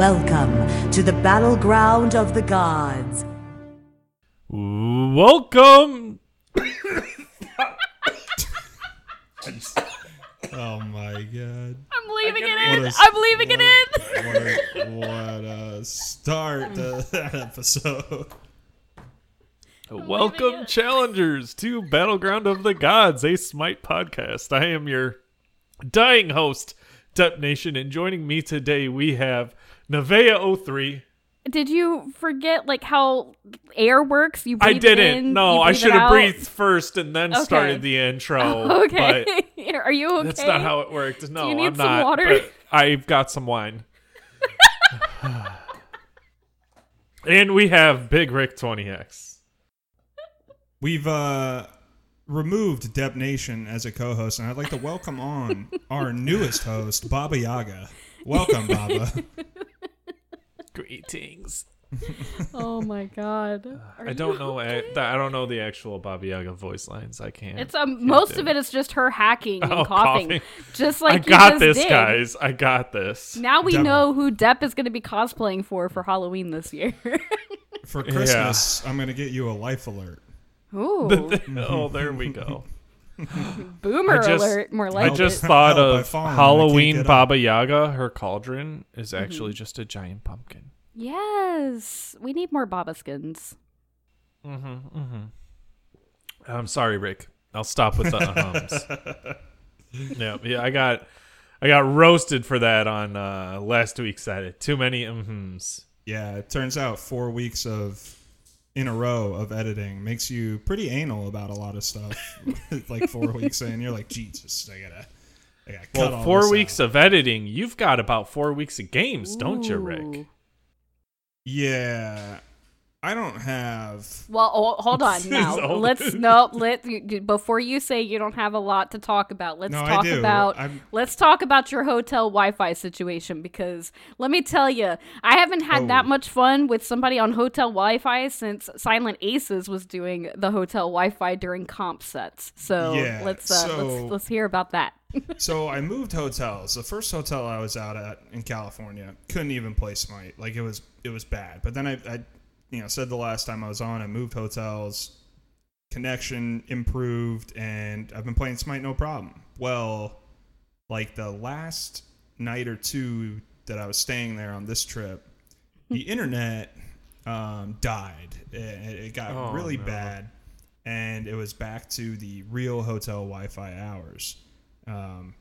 Welcome to the battleground of the gods. Welcome. Oh my god. I'm leaving it What in. a- I'm leaving it in. What a, what a start to that episode. Welcome, challengers, to Battleground of the Gods, a Smite podcast. I am your dying host, Dep Nation, and joining me today we have Nevea03. Did you forget like how air works? You I breathe it didn't. in, no, I should have breathed first and then Okay. started the intro. Okay, But are you okay? that's not how it worked. No, you need I'm some not. water? but I've got some wine. and we have Big Rick 20X. We've uh removed Deb Nation as a co-host, and I'd like to welcome on our newest host, Baba Yaga. Welcome, Baba. Greetings. Oh my god. Are I don't know. okay? a- I don't know the actual Baba Yaga voice lines. I can't. It's um can't most do of it is just her hacking and Oh, coughing, coughing. just like I got just this, did. guys. I got this. Now we Devil. know who Depp is going to be cosplaying for for Halloween this year. For Christmas, I'm gonna get you a life alert. Ooh, oh, there we go. boomer just- alert, more like I just it. thought Help, I of fallen, Halloween get up. Baba Yaga. Her cauldron is Mm-hmm. actually just a giant pumpkin. Yes, we need more Baba skins. Mm-hmm. Mm-hmm. I'm sorry, Rick. I'll stop with the ums. yeah, yeah. I got, I got roasted for that on uh, last week's edit. Too many umhms. Yeah, it turns out four weeks of in a row of editing makes you pretty anal about a lot of stuff. like four weeks in, you're like, Jesus, I gotta, I gotta cut Well, four weeks out." of editing. You've got about four weeks of games, don't you, Rick? Yeah, I don't have. Well, oh, hold on now. Let's no let before you say you don't have a lot to talk about. Let's No, talk about I'm- let's talk about your hotel Wi-Fi situation because let me tell you, I haven't had that Oh. much fun with somebody on hotel Wi-Fi since Silent Aces was doing the hotel Wi-Fi during comp sets. So Yeah, let's uh, so- let's let's hear about that. So I moved hotels. The first hotel I was out at in California couldn't even play Smite. Like it was, it was bad. But then I, I, you know, said the last time I was on, I moved hotels. Connection improved, and I've been playing Smite no problem. Well, like the last night or two that I was staying there on this trip, the internet um, died. It, it got Oh, really no. bad, and it was back to the real hotel Wi-Fi hours. Um,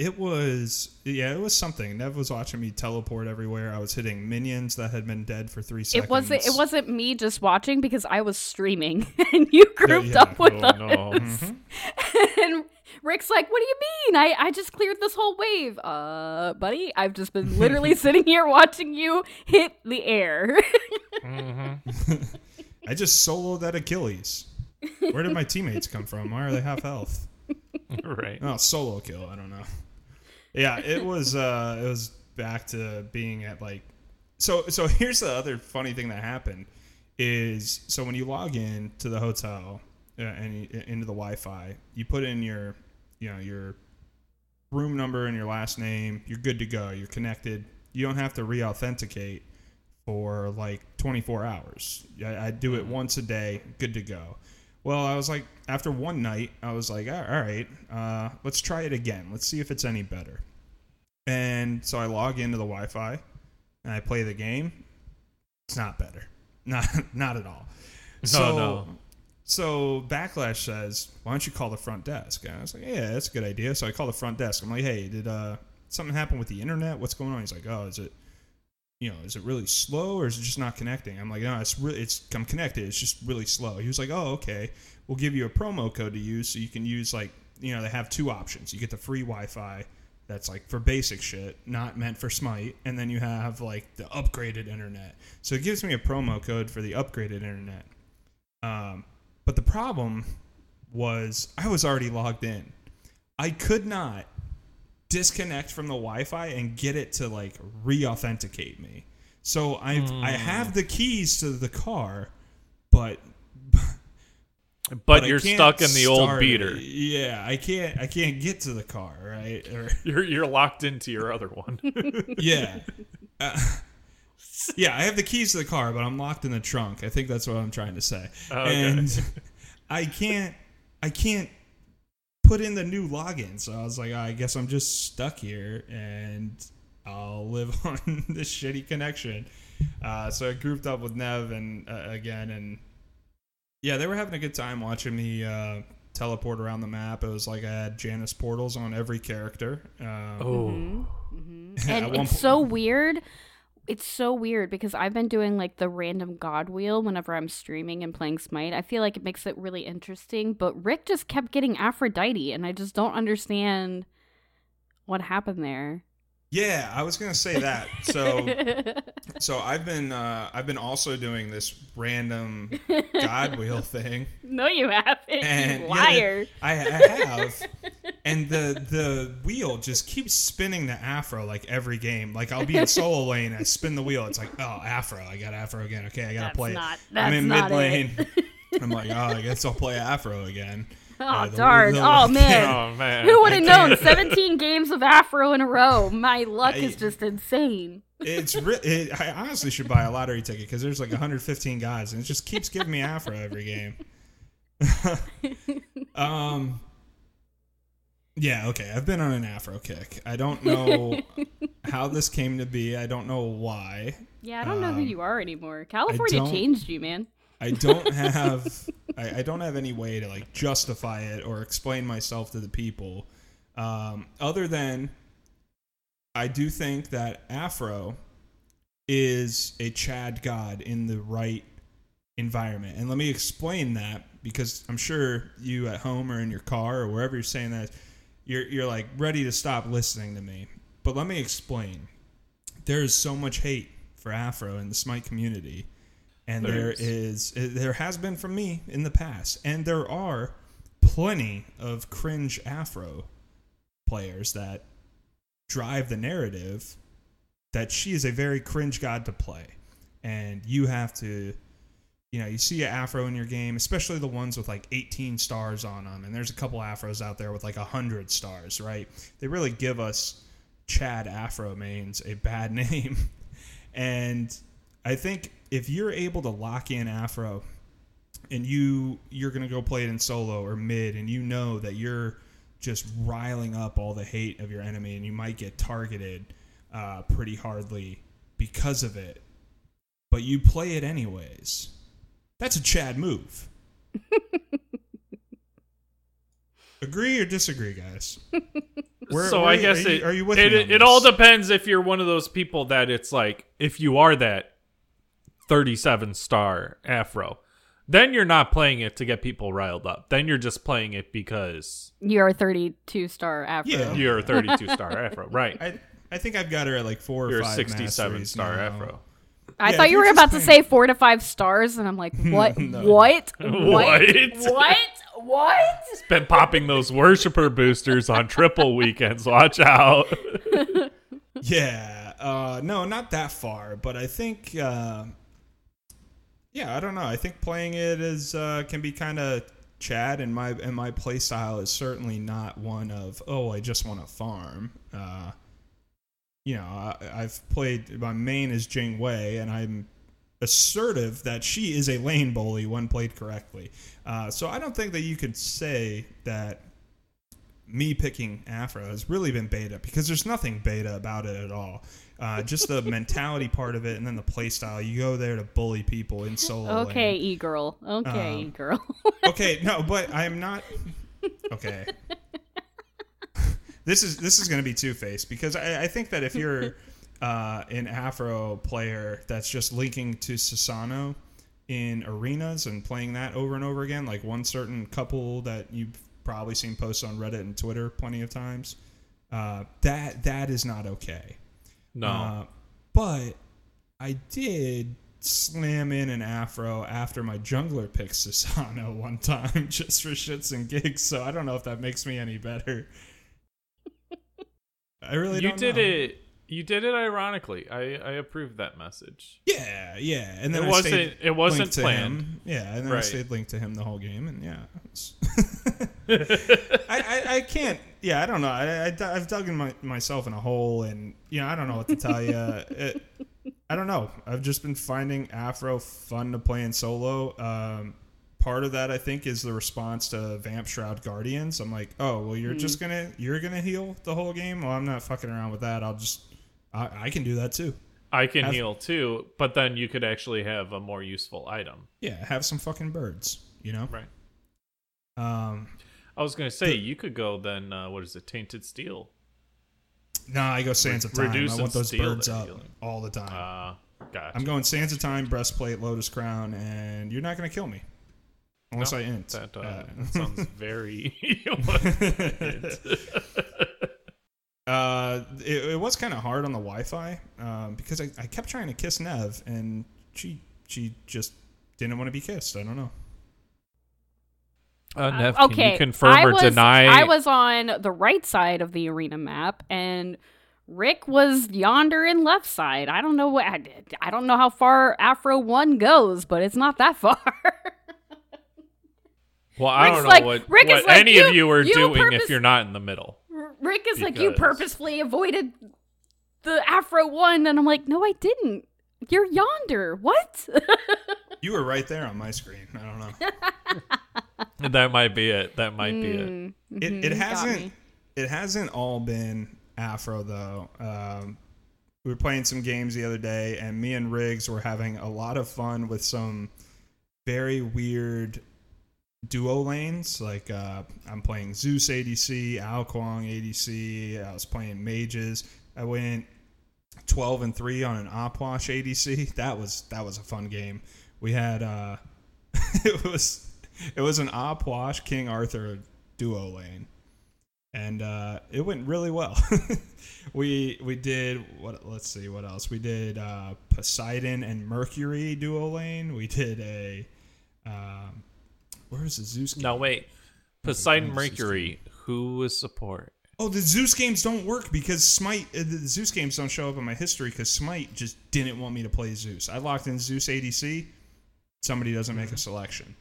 it was yeah, it was something. Nev was watching me teleport everywhere. I was hitting minions that had been dead for three seconds. It wasn't it wasn't me just watching because I was streaming and you grouped yeah. up with Oh, us. no. and Rick's like, "What do you mean? I I just cleared this whole wave, uh, buddy. I've just been literally sitting here watching you hit the air." I just soloed that Achilles. Where did my teammates come from? Why are they half health? right. Oh, solo kill. I don't know. Yeah, it was. uh It was back to being at like. So so here's the other funny thing that happened is so when you log in to the hotel uh, and you, into the Wi-Fi, you put in your you know your room number and your last name. You're good to go. You're connected. You don't have to re-authenticate for like 24 hours. I, I do it once a day. Good to go. Well, I was like, after one night, I was like, all right, uh, let's try it again. Let's see if it's any better. And so I log into the Wi-Fi and I play the game. It's not better. Not not at all. so, no. So Backlash says, "Why don't you call the front desk?" And I was like, "Yeah, that's a good idea." So I call the front desk. I'm like, "Hey, did uh, something happen with the internet? What's going on?" He's like, "Oh, is it, you know, is it really slow or is it just not connecting?" I'm like, "No, it's really, it's I'm connected. It's just really slow." He was like, "Oh, okay. We'll give you a promo code to use so you can use like, you know, they have two options. You get the free Wi-Fi." That's like for basic shit, not meant for Smite, and then you have like the upgraded internet. So it gives me a promo code for the upgraded internet. Um, but the problem was I was already logged in. I could not disconnect from the Wi-Fi and get it to like re-authenticate me. So I I have the keys to the car, but But, I you're stuck in the old beater. it. Yeah, I can't I can't get to the car, right? Or You're you're locked into your other one. yeah. Uh, yeah, I have the keys to the car, but I'm locked in the trunk. I think that's what I'm trying to say. Oh, okay. And I can't I can't put in the new login. So I was like, I guess I'm just stuck here and I'll live on this shitty connection. Uh, so I grouped up with Nev and uh, again and yeah, they were having a good time watching me uh, teleport around the map. It was like I had Janus portals on every character. Um, Oh, At and one it's po- so weird. It's so weird because I've been doing like the random god wheel whenever I'm streaming and playing Smite. I feel like it makes it really interesting, but Rick just kept getting Aphrodite, and I just don't understand what happened there. Yeah, I was gonna say that. So, so I've been uh, I've been also doing this random God wheel thing, no, you haven't, and you yeah. I, I have, and the the wheel just keeps spinning the Afro like every game. Like I'll be in solo lane, I spin the wheel, it's like oh Afro, I got Afro again. Okay, I gotta That's play. not- it. I'm in mid lane. I'm like, oh, I guess I'll play Afro again. Oh Uh, the- darn! the- oh man, oh man. who would have known? Seventeen games of Afro in a row. My luck is just insane. It's re- it, I honestly should buy a lottery ticket because there's like 115 guys and it just keeps giving me Afro every game. um, yeah, okay. I've been on an Afro kick. I don't know how this came to be. I don't know why. Yeah, I don't know who Um, you are anymore. California changed you, man. I don't have I, I don't have any way to like justify it or explain myself to the people. Um, other than I do think that Afro is a Chad god in the right environment. And let me explain that because I'm sure you at home or in your car or wherever you're saying that you're you're like ready to stop listening to me. But let me explain. There is so much hate for Afro in the Smite community and There there is. is uh, there has been from me in the past and there are plenty of cringe afro players that drive the narrative that she is a very cringe god to play. And you have to you know you see an afro in your game especially the ones with like 18 stars on them and there's a couple afros out there with like 100 stars right? They really give us chad afro mains a bad name. And I think if you're able to lock in Afro and you you're gonna go play it in solo or mid and you know that you're just riling up all the hate of your enemy and you might get targeted uh, pretty hardly because of it, but you play it anyways. That's a Chad move. Agree or disagree, guys? Where- so where I are you- guess are you- it, are you with it, me on it all depends if you're one of those people that it's like if you are that 37 star afro, then you're not playing it to get people riled up. Then you're just playing it because You're a 32 star Afro. Yeah. you're a 32 star afro, right? I I think I've got her at like four or You're a five 67 star now. afro. I Yeah, thought you were about just to say four to five stars, and I'm like, what? No. What? What? What? What? What? Been popping those worshiper boosters on triple weekends. Watch out. Yeah, uh, no, not that far, but I think, uh, yeah, I don't know. I think playing it is uh, can be kind of Chad, and my and my play style is certainly not one of oh, I just want to farm. Uh, you know, I, I've played my main is Jing Wei, and I'm assertive that she is a lane bully when played correctly. Uh, so I don't think that you could say that me picking Afro has really been beta because there's nothing beta about it at all. Uh, just the mentality part of it, and then the play style. You go there to bully people in solo. Okay, e girl. Okay, Um, e girl. Okay, no, but I am not. Okay. this is this is going to be two faced because I, I think that if you're uh, an Afro player that's just linking to Susano in arenas and playing that over and over again, like one certain couple that you've probably seen posts on Reddit and Twitter plenty of times, uh, that that is not okay. No. Uh, but I did slam in an afro after my jungler picked Susano one time just for shits and gigs. So I don't know if that makes me any better. I really you don't did know. it. You did it ironically. I I approve that message. Yeah, yeah. And then It I wasn't- it wasn't planned. Yeah, and then I Right. stayed linked to him the whole game, and yeah. it's- I, I, I can't. Yeah, I don't know. I, I, have dug in my, myself in a hole, and you know, I don't know what to tell you. It, I don't know. I've just been finding Afro fun to play in solo. Um, part of that I think is the response to Vamp Shroud Guardians. I'm like, oh well, you're just gonna you're gonna heal the whole game. Well, I'm not fucking around with that. I'll just I, I can do that too. I can Have- heal too, but then you could actually have a more useful item. Yeah, have some fucking birds. You know. Right. Um, I was gonna say you could go then. Uh, what is it? Tainted steel. nah, I go Sands of Time. I want those birds up all the time. Uh, gotcha. I'm going Sands of Time, breastplate, lotus crown, and you're not gonna kill me unless No, I int. That, uh, Uh, that sounds very. Uh, it, it was kind of hard on the Wi-Fi um, because I, I kept trying to kiss Nev and she she just didn't want to be kissed. I don't know. Uh, Nev, can okay, you confirm I or was, deny? I was on the right side of the arena map, and Rick was yonder in left side. I don't know what I, did. I don't know how far Afro One goes, but it's not that far. well, I Rick's don't know like- what, Rick is what like, any you- of you are you doing purpose- if you're not in the middle. Rick is like, you Because- purposefully avoided the Afro One, and I'm like, no, I didn't. You're yonder. What? You were right there on my screen. I don't know. That might be it. That might be it. Mm, It it got hasn't it hasn't all been Afro though. Um, we were playing some games the other day, and me and Riggs were having a lot of fun with some very weird duo lanes. Like uh, I'm playing Zeus ADC, Ao Kuang ADC. I was playing mages. I went 12 and three on an Opwash ADC. That was that was a fun game. We had uh, it was it was an Opwash King Arthur duo lane, and uh, it went really well. we we did what? Let's see what else. We did uh, Poseidon and Mercury duo lane. We did a um, where is the Zeus? game? No, wait. Poseidon Mercury. Who was support? Oh, the Zeus games don't work because Smite. Uh, the Zeus games don't show up in my history because Smite just didn't want me to play Zeus. I locked in Zeus ADC. Somebody doesn't make a selection.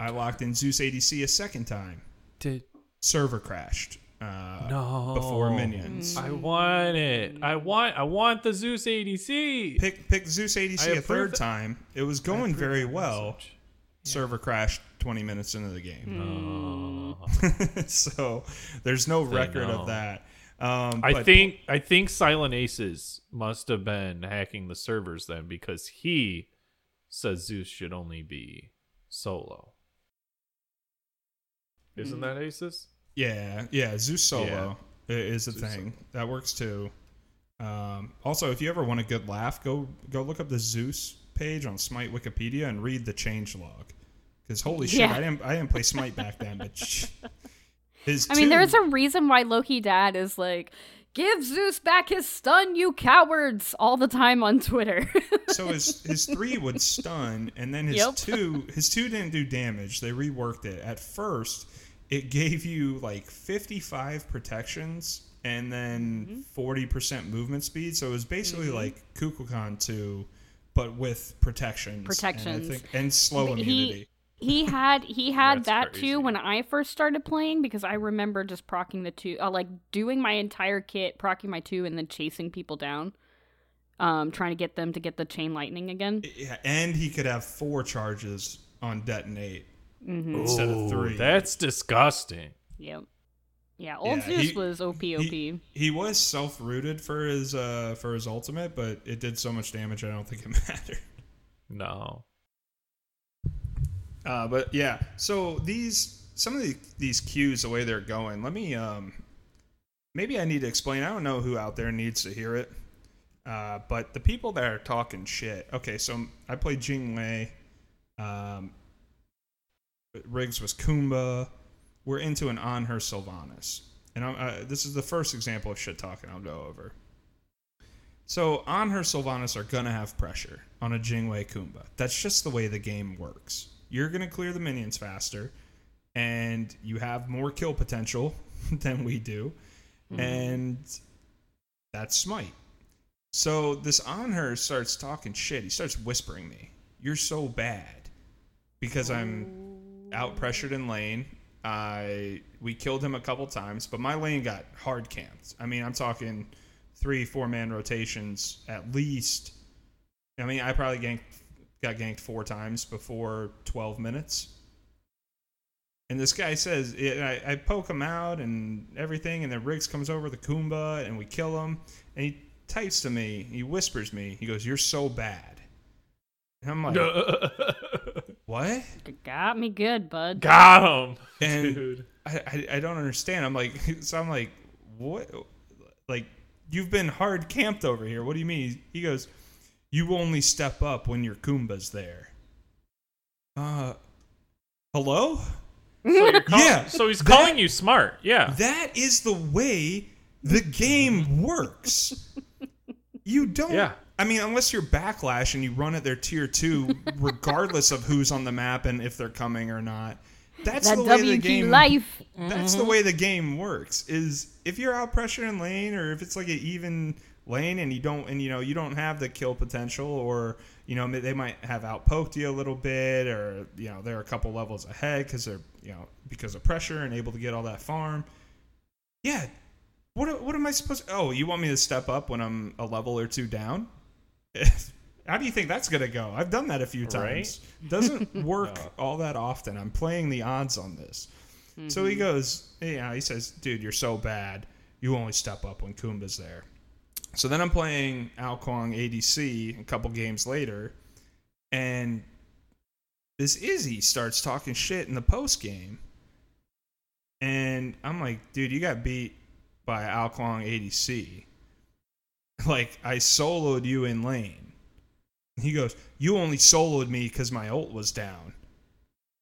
I locked in Zeus ADC a second time. Did Server crashed. Uh, no before minions. I want it. I want. I want the Zeus ADC. Pick pick Zeus ADC a third time. It was going very well. message. Server crashed 20 minutes into the game. So there's no record of that. Um, I but- think I think Silent Aces must have been hacking the servers then because he says Zeus should only be solo. Isn't that Aces? Yeah, yeah. Zeus solo i is a Zeus thing that works too. Um, also, if you ever want a good laugh, go go look up the Zeus page on Smite Wikipedia and read the change log. Because holy shit, Yeah. I didn't I didn't play Smite back then, but sh- his I mean, there's a reason why Loki Dad is like, give Zeus back his stun, you cowards, all the time on Twitter. so his his three would stun, and then his Yep. two his two didn't do damage. They reworked it. At first, it gave you like 55 protections and then 40 percent movement speed. So it was basically like Kukulkan 2, but with protections. Protections. and, I think, and slow He- immunity. he had he had that crazy. too when I first started playing because I remember just procking the two, uh, like doing my entire kit, procking my two, and then chasing people down, um, trying to get them to get the chain lightning again. Yeah, and he could have four charges on detonate instead of three. That's disgusting. Yep. Yeah, old Yeah, Zeus he- was OP OP. He, he was self rooted for his uh for his ultimate, but it did so much damage. I don't think it mattered. No. Uh, but yeah, so these some of the, these cues, the way they're going. Let me um, maybe I need to explain. I don't know who out there needs to hear it, uh, but the people that are talking shit. Okay, so I play Jing Wei. Um, Riggs was Kumba. We're into an Anhur Sylvanus, and I'm, uh, this is the first example of shit talking I'll go over. So Anhur Sylvanus are gonna have pressure on a Jing Wei Kumba. That's just the way the game works. You're gonna clear the minions faster, and you have more kill potential than we do, and that's Smite. So this Anhur starts talking shit. He starts whispering me, "You're so bad," because I'm out pressured in lane. I we killed him a couple times, but my lane got hard camped. I mean, I'm talking three, four man rotations at least I mean, I probably ganked, got ganked four times before 12 minutes. And this guy says, I, I poke him out and everything, and then Riggs comes over the Kumba, and we kill him. And he types to me, he whispers me, he goes, "You're so bad." And I'm like, "What?" Got me good, bud. Got him, And dude. I, I I don't understand. I'm like, so I'm like, what? Like, you've been hard camped over here. What do you mean? He goes, you only step up when your Kumba's there. Uh, hello? So you're call- Yeah, So he's that- calling you smart. Yeah. That is the way the game works. You don't. Yeah. I mean, unless you're backlash and you run at their tier two, regardless of who's on the map and if they're coming or not. That's That the way the game. life. That's the mm-hmm. way the game works. Is if you're out pressuring lane, or if it's like an even lane, and you don't, and you know you don't have the kill potential, or you know they might have outpoked you a little bit, or you know they're a couple levels ahead because they're you know because of pressure and able to get all that farm. Yeah. What what am I supposed? To, oh, you want me to step up when I'm a level or two down? How do you think that's gonna go? I've done that a few times. Doesn't work all that often. I'm playing the odds on this. So he mm-hmm. goes, yeah, he says, dude, you're so bad. You only step up when Kumba's there. So then I'm playing Ao Kuang ADC a couple games later, and this Izzy starts talking shit in the post game. And I'm like, dude, you got beat by Ao Kuang ADC. Like, I soloed you in lane. He goes, You only soloed me because my ult was down.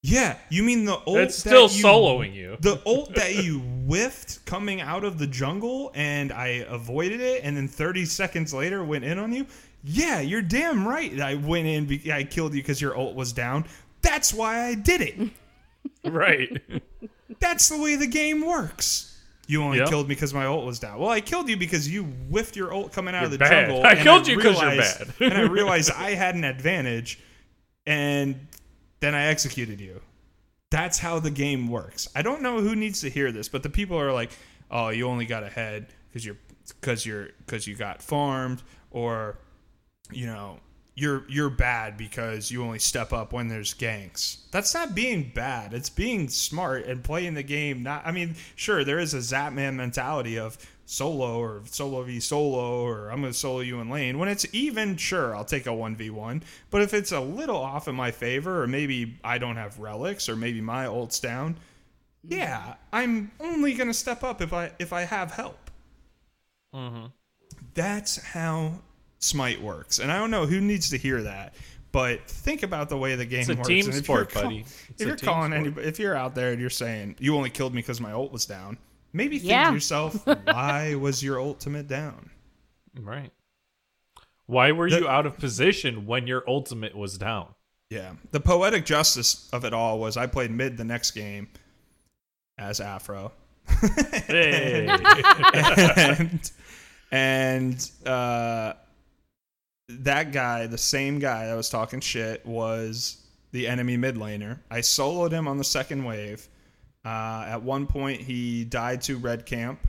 Yeah, you mean the ult It's still that you, soloing you. The ult that you whiffed coming out of the jungle and I avoided it and then 30 seconds later went in on you? Yeah, you're damn right. I went in, be- I killed you because your ult was down. That's why I did it. right. That's the way the game works. You only Yep. killed me because my ult was down. Well, I killed you because you whiffed your ult coming out of You're the bad. jungle. I killed you 'cause you're bad. and I realized I had an advantage, and then I executed you. That's how the game works. I don't know who needs to hear this, but the people are like, "Oh, you only got ahead because you're because you're because you got farmed," or you know, you're you're bad because you only step up when there's ganks. That's not being bad. It's being smart and playing the game. Not, I mean, sure, there is a Zapman mentality of solo or solo v solo or I'm going to solo you in lane. When it's even, sure, I'll take a one v one. But if it's a little off in my favor, or maybe I don't have relics, or maybe my ult's down, yeah, I'm only going to step up if I if I have help mm-hmm. that's how Smite works. And I don't know who needs to hear that, but think about the way the game a works. team and if sport, you're buddy. If It's a you're team calling sport. anybody, if you're out there and you're saying you only killed me because my ult was down, maybe think Yeah. to yourself, why was your ultimate down? Right. Why were The- you out of position when your ultimate was down? Yeah, the poetic justice of it all was I played mid the next game as Afro. Hey. and and uh, that guy, the same guy that was talking shit, was the enemy mid laner. I soloed him on the second wave. Uh, at one point, he died to red camp,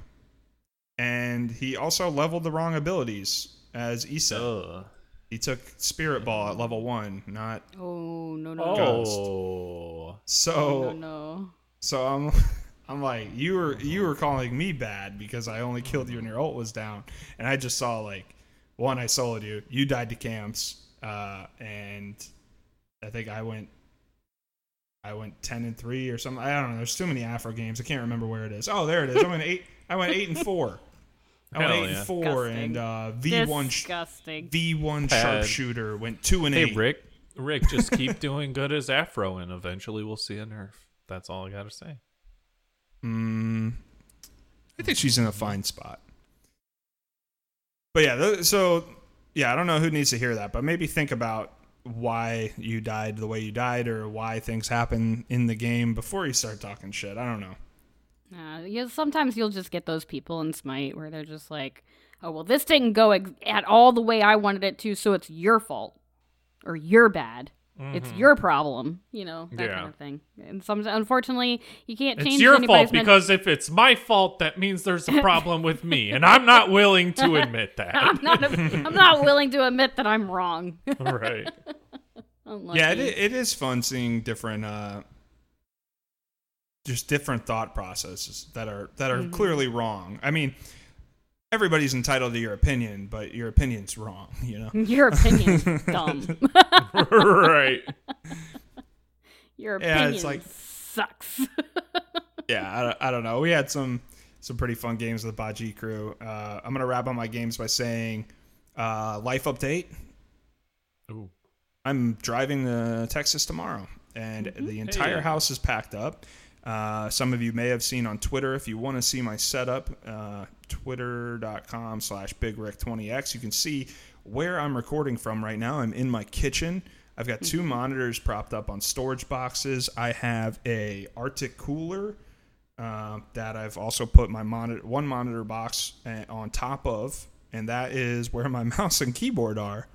and he also leveled the wrong abilities as Isis. Ugh. He took Spirit Ball at level one, not Oh no no Oh. so. no no no. So I'm, I'm like, you were you were calling me bad because I only killed you when your ult was down, and I just saw like, one I soloed you, you died to camps, uh, and I think I went, I went ten and three or something. I don't know. There's too many Afro games. I can't remember where it is. Oh, there it is. I went eight. I went eight and four. I went Hell eight yeah. and four, Disgusting. and uh, V one Disgusting. V one Bad. sharpshooter went two and Hey, eight. Rick. Rick, just keep doing good as Afro, and eventually we'll see a nerf. That's all I got to say. Mm, I think she's in a fine spot. But yeah, so yeah, I don't know who needs to hear that, but maybe think about why you died the way you died or why things happen in the game before you start talking shit. I don't know. Uh, yeah, sometimes you'll just get those people in Smite where they're just like, "Oh well, this didn't go ex- at all the way I wanted it to, so it's your fault, or you're bad." It's your problem, you know that Yeah. kind of thing. And some, unfortunately, you can't change. Anybody's mind. It's your fault men- because if it's my fault, that means there's a problem with me, and I'm not willing to admit that. I'm not. I'm not willing to admit that I'm wrong. right. Unlucky. Yeah, it, it is fun seeing different, uh, just different thought processes that are that are clearly wrong. I mean, everybody's entitled to your opinion, but your opinion's wrong. You know. Your opinion's dumb. right. Your opinion Yeah, it's like- sucks. yeah, I, don't- I don't know. We had some some pretty fun games with the Baji crew. Uh, I'm gonna wrap up my games by saying, uh, life update. Ooh. I'm driving to Texas tomorrow, and the entire Hey. house is packed up. Uh, some of you may have seen on Twitter. If you want to see my setup, uh, twitter.com slash bigrick20x, you can see where I'm recording from right now. I'm in my kitchen. I've got two monitors propped up on storage boxes. I have a Arctic cooler uh, that I've also put my monitor, one monitor box uh, on top of, and that is where my mouse and keyboard are.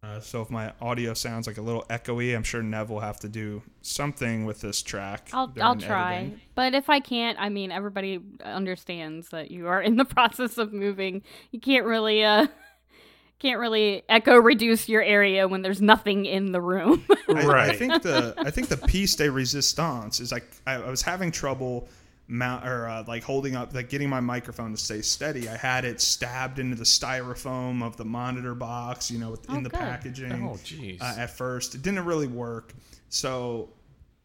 Uh, so if my audio sounds like a little echoey, I'm sure Nev will have to do something with this track. I'll I'll try. editing. But if I can't, I mean everybody understands that you are in the process of moving. You can't really uh can't really echo reduce your area when there's nothing in the room. I, I Right. think the I think the piece de resistance is like I, I was having trouble mount or uh, like holding up like getting my microphone to stay steady. I had it stabbed into the styrofoam of the monitor box, you know, in Oh, the good. packaging. Oh, jeez. uh, at first. It didn't really work. So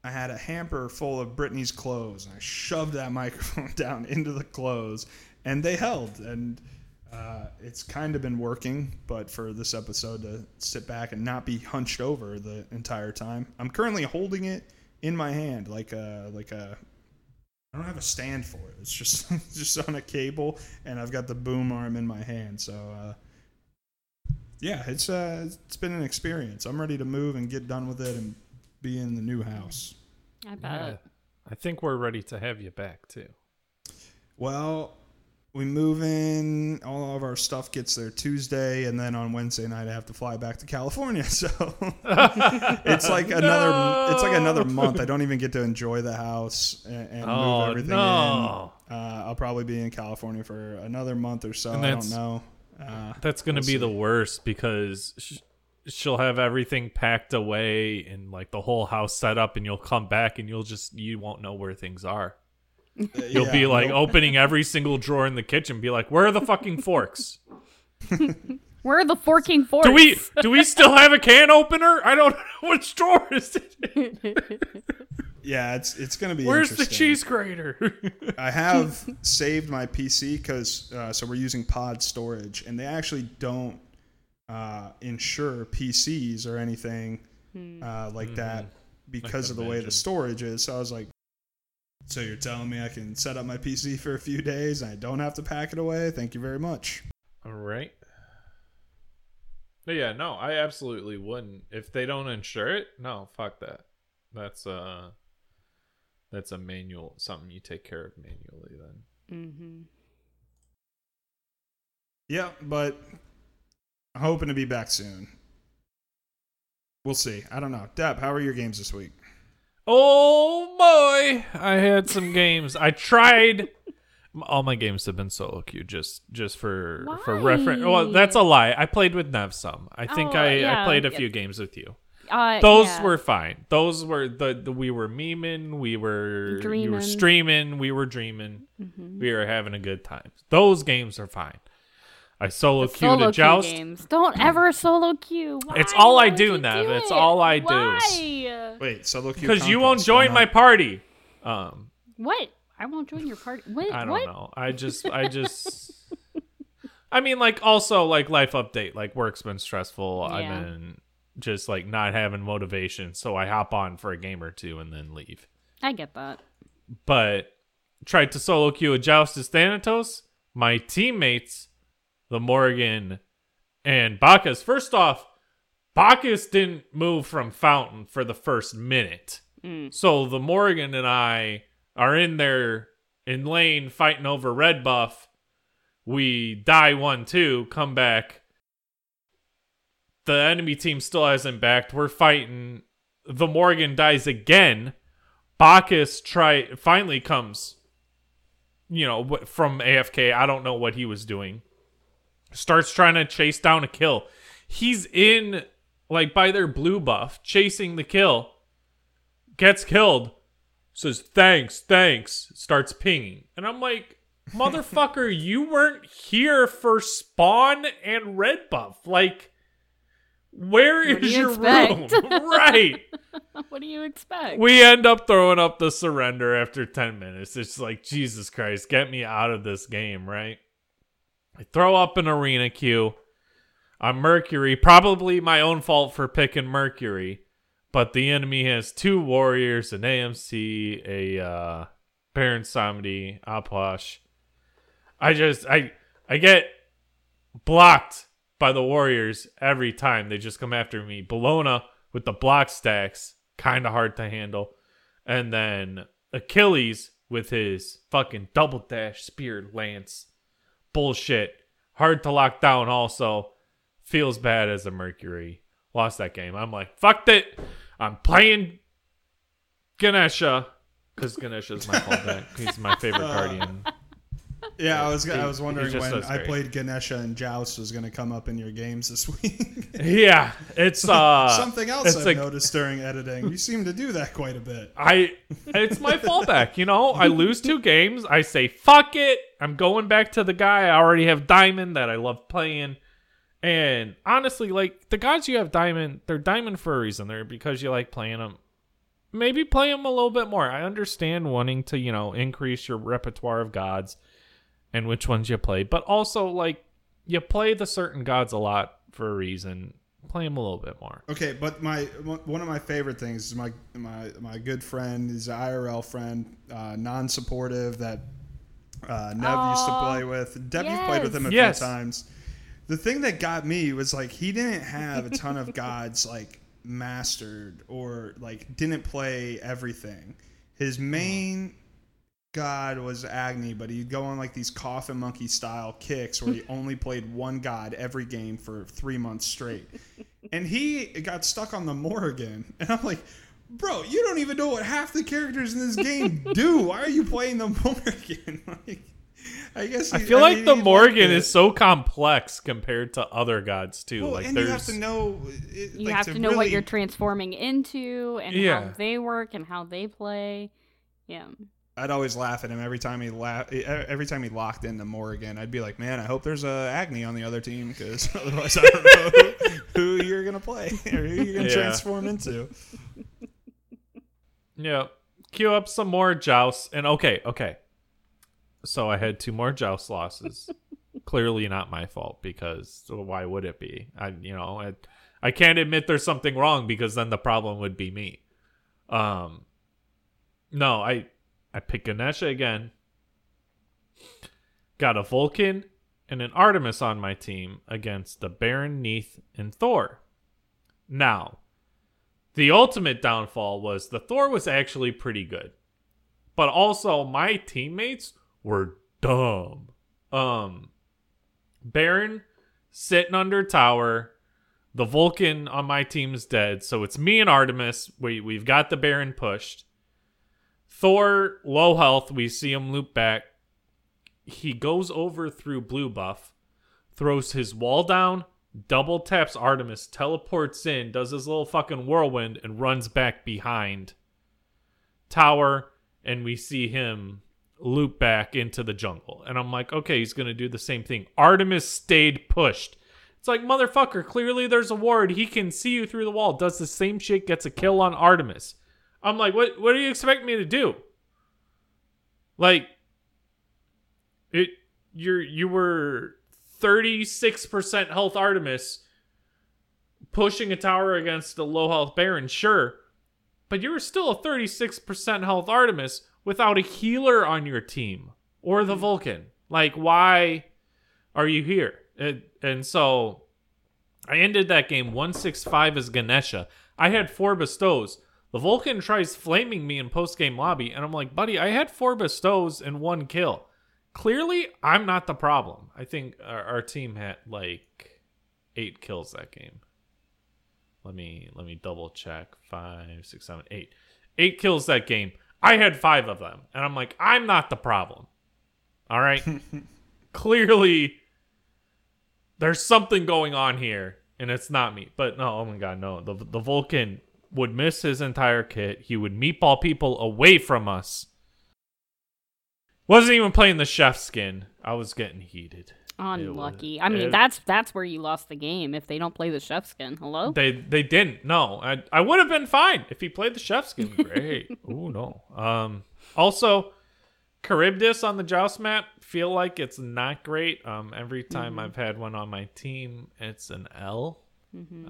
I had a hamper full of Britney's clothes. And I shoved that microphone down into the clothes, and they held. And uh, it's kind of been working, but for this episode to sit back and not be hunched over the entire time, I'm currently holding it in my hand like a like a. I don't have a stand for it. It's just just on a cable, and I've got the boom arm in my hand. So. Uh, yeah, it's uh, it's been an experience. I'm ready to move and get done with it and be in the new house. I bet. Yeah. I think we're ready to have you back too. Well, we move in. All of our stuff gets there Tuesday, and then on Wednesday night I have to fly back to California. So it's like another it's like another month. I don't even get to enjoy the house and, and Oh, move everything no. in. Uh, I'll probably be in California for another month or so. I don't know. Uh, That's going to We'll be see. the worst because sh- she'll have everything packed away and like the whole house set up, and you'll come back and you'll just you won't know where things are. You'll yeah, be like nope. opening every single drawer in the kitchen, be like, "Where are the fucking forks? Where are the forking forks? Do we do we still have a can opener? I don't know which drawer is it. yeah, it's it's gonna be. Where's the cheese grater? I have saved my PC because uh, so we're using pod storage, and they actually don't uh, insure PCs or anything uh, like that because of the way the storage is. So I was like, so you're telling me I can set up my PC for a few days and I don't have to pack it away? Thank you very much. All right. But yeah, no, I absolutely wouldn't. If they don't insure it, no, fuck that. That's uh that's a manual something you take care of manually then. Mm-hmm. Yeah, but I'm hoping to be back soon. We'll see. I don't know. Deb, how are your games this week? Oh boy, I had some games. I tried. All my games have been solo queue, just just for for reference. Well, that's a lie. I played with Nev some. I think Oh, I, I yeah, played a few games with you. Uh, Those yeah. were fine. Those were the, the we were memeing, we were you were streaming, we were dreaming, Mm-hmm. we were having a good time. Those games are fine. I solo queued solo a queue joust. games. Don't ever solo queue. Why? It's all I Why do, you Nev. do It's all I do. Why? Wait, solo queue Because you won't join my party. Um, What? I won't join your party. What? I don't what? know. I just, I just, I mean, like, also, like, life update. Like, work's been stressful. I've been just, like, not having motivation. So I hop on for a game or two and then leave. I get that. But tried to solo queue a joust as Thanatos. My teammates, the Morrigan and Bacchus. First off, Bacchus didn't move from Fountain for the first minute. Hmm. So the Morrigan and I are in there in lane fighting over red buff. We die one two, come back. the enemy team still hasn't backed. We're fighting. The Morrigan dies again. Bacchus try finally comes. You know from AFK. I don't know what he was doing. Starts trying to chase down a kill. He's in like by their blue buff, chasing the kill. Gets killed. Says thanks, thanks. Starts pinging, and I'm like, motherfucker, you weren't here for spawn and red buff. Like, where What is you your expect? room? right. what do you expect? We end up throwing up the surrender after 10 minutes. It's like, Jesus Christ, get me out of this game, right? I throw up an arena queue. I'm Mercury. Probably my own fault for picking Mercury. But the enemy has two warriors, an AMC, a uh, Baron Samedi, Apash. I just I I get blocked by the warriors every time. They just come after me. Bellona with the block stacks, kind of hard to handle. And then Achilles with his fucking double dash spear lance. Bullshit. Hard to lock down also. Feels bad as a Mercury. Lost that game. I'm like, fucked it. I'm playing Ganesha. Because Ganesha's my fallback. He's my favorite guardian. Yeah, I was I was wondering when I played Ganesha and Joust was going to come up in your games this week. Yeah. It's uh Something else it's I've a- noticed during editing. You seem to do that quite a bit. I it's my fallback, you know. I lose two games, I say fuck it. I'm going back to the guy I already have diamond that I love playing. And honestly, like the guys you have diamond, they're diamond for a reason. They're because you like playing them. Maybe play them a little bit more. I understand wanting to, you know, increase your repertoire of gods and which ones you play, but also like you play the certain gods a lot for a reason. Play them a little bit more. Okay, but my one of my favorite things is my my my good friend, he's an IRL friend, uh, non-supportive that uh, Nev used to play with. Deb, you've played with him a Yes. few times. The thing that got me was like he didn't have a ton of gods like mastered or like didn't play everything. His main god was Agni, but he'd go on like these coffin monkey style kicks where he only played one god every game for three months straight. And he got stuck on the Morrigan. And I'm like, bro, you don't even know what half the characters in this game do. Why are you playing the Morrigan? like, I guess I he- feel like mean, the Morrigan it. is so complex compared to other gods too. Well, like and there's you have to know. It, you like, have to, know what you're transforming into and Yeah. how they work and how they play. Yeah. I'd always laugh at him every time he la- every time he locked into Morrigan. I'd be like, man, I hope there's a Agni on the other team because otherwise I don't know who, who you're gonna play or who you're gonna Yeah. transform into. yeah. Queue up some more jousts and okay, okay. So I had two more joust losses. Clearly not my fault because why would it be? I you know I I can't admit there's something wrong because then the problem would be me. Um. No, I I picked Ganesha again. Got a Vulcan and an Artemis on my team against the Baron, Neith, and Thor. Now, the ultimate downfall was the Thor was actually pretty good. But also my teammates were dumb. Um Baron sitting under tower. The Vulcan on my team's dead, so it's me and Artemis. We we've got the Baron pushed. Thor low health. We see him loop back. He goes over through blue buff, throws his wall down, double taps Artemis, teleports in, does his little fucking whirlwind, and runs back behind tower. And we see him loop back into the jungle. And I'm like, okay, he's gonna do the same thing. Artemis stayed pushed. It's like motherfucker. Clearly, there's a ward. He can see you through the wall. Does the same shit. Gets a kill on Artemis. I'm like, what? What do you expect me to do? Like, it. You're you were 36 percent health Artemis pushing a tower against a low health Baron, sure, but you were still a 36 percent health Artemis without a healer on your team or the hmm. Vulcan. Like, why are you here? And, and so I ended that game 165 as Ganesha. I had four bestows. The Vulcan tries flaming me in post game lobby, and I'm like, buddy, I had four bestows and one kill. Clearly, I'm not the problem. I think our, our team had like eight kills that game. let me let me double check. Five, six, seven, eight. Eight kills that game. I had five of them, and I'm like, I'm not the problem. All right, clearly there's something going on here, and it's not me. But no, oh my god, no. The the Vulcan would miss his entire kit. He would meatball people away from us. Wasn't even playing the chef skin. I was getting heated. Unlucky. was- I mean, it- that's that's where you lost the game if they don't play the chef skin. Hello. They they didn't. No, I I would have been fine if he played the chef skin. Great. oh no. Um. Also, Charybdis on the Joust map feel like it's not great. Um. Every time I've had one on my team, it's an L.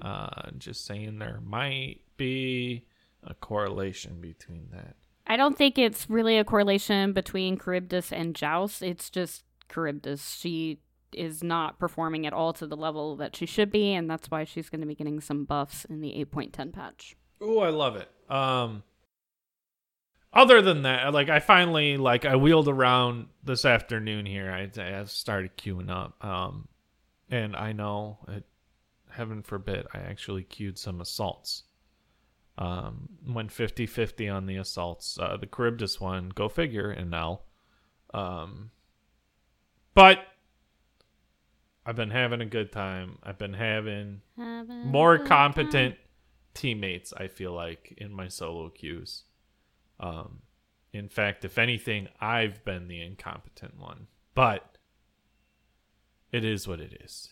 Uh. Just saying, there might be a correlation between that. I don't think it's really a correlation between Charybdis and Joust. It's just Charybdis. She is not performing at all to the level that she should be, and that's why she's going to be getting some buffs in the 8.10 patch. Ooh, I love it. Um other than that, like I finally like I wheeled around this afternoon here. I, I started queuing up. Um and I know it, heaven forbid I actually queued some assaults. Um went 50-50 on the assaults. Uh the Charybdis one, go figure, and now. Um but I've been having a good time. I've been having more competent teammates i feel like in my solo queues um in fact if anything i've been the incompetent one but it is what it is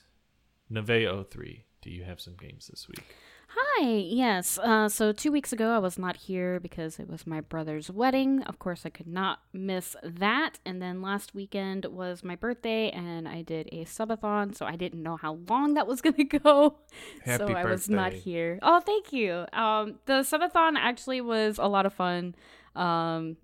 neve 03 do you have some games this week Hi, yes. Uh, so two weeks ago, I was not here because it was my brother's wedding. Of course, I could not miss that. And then last weekend was my birthday, and I did a subathon, so I didn't know how long that was going to go. Happy so Happy I was not here. Oh, thank you. Um, the subathon actually was a lot of fun. Um,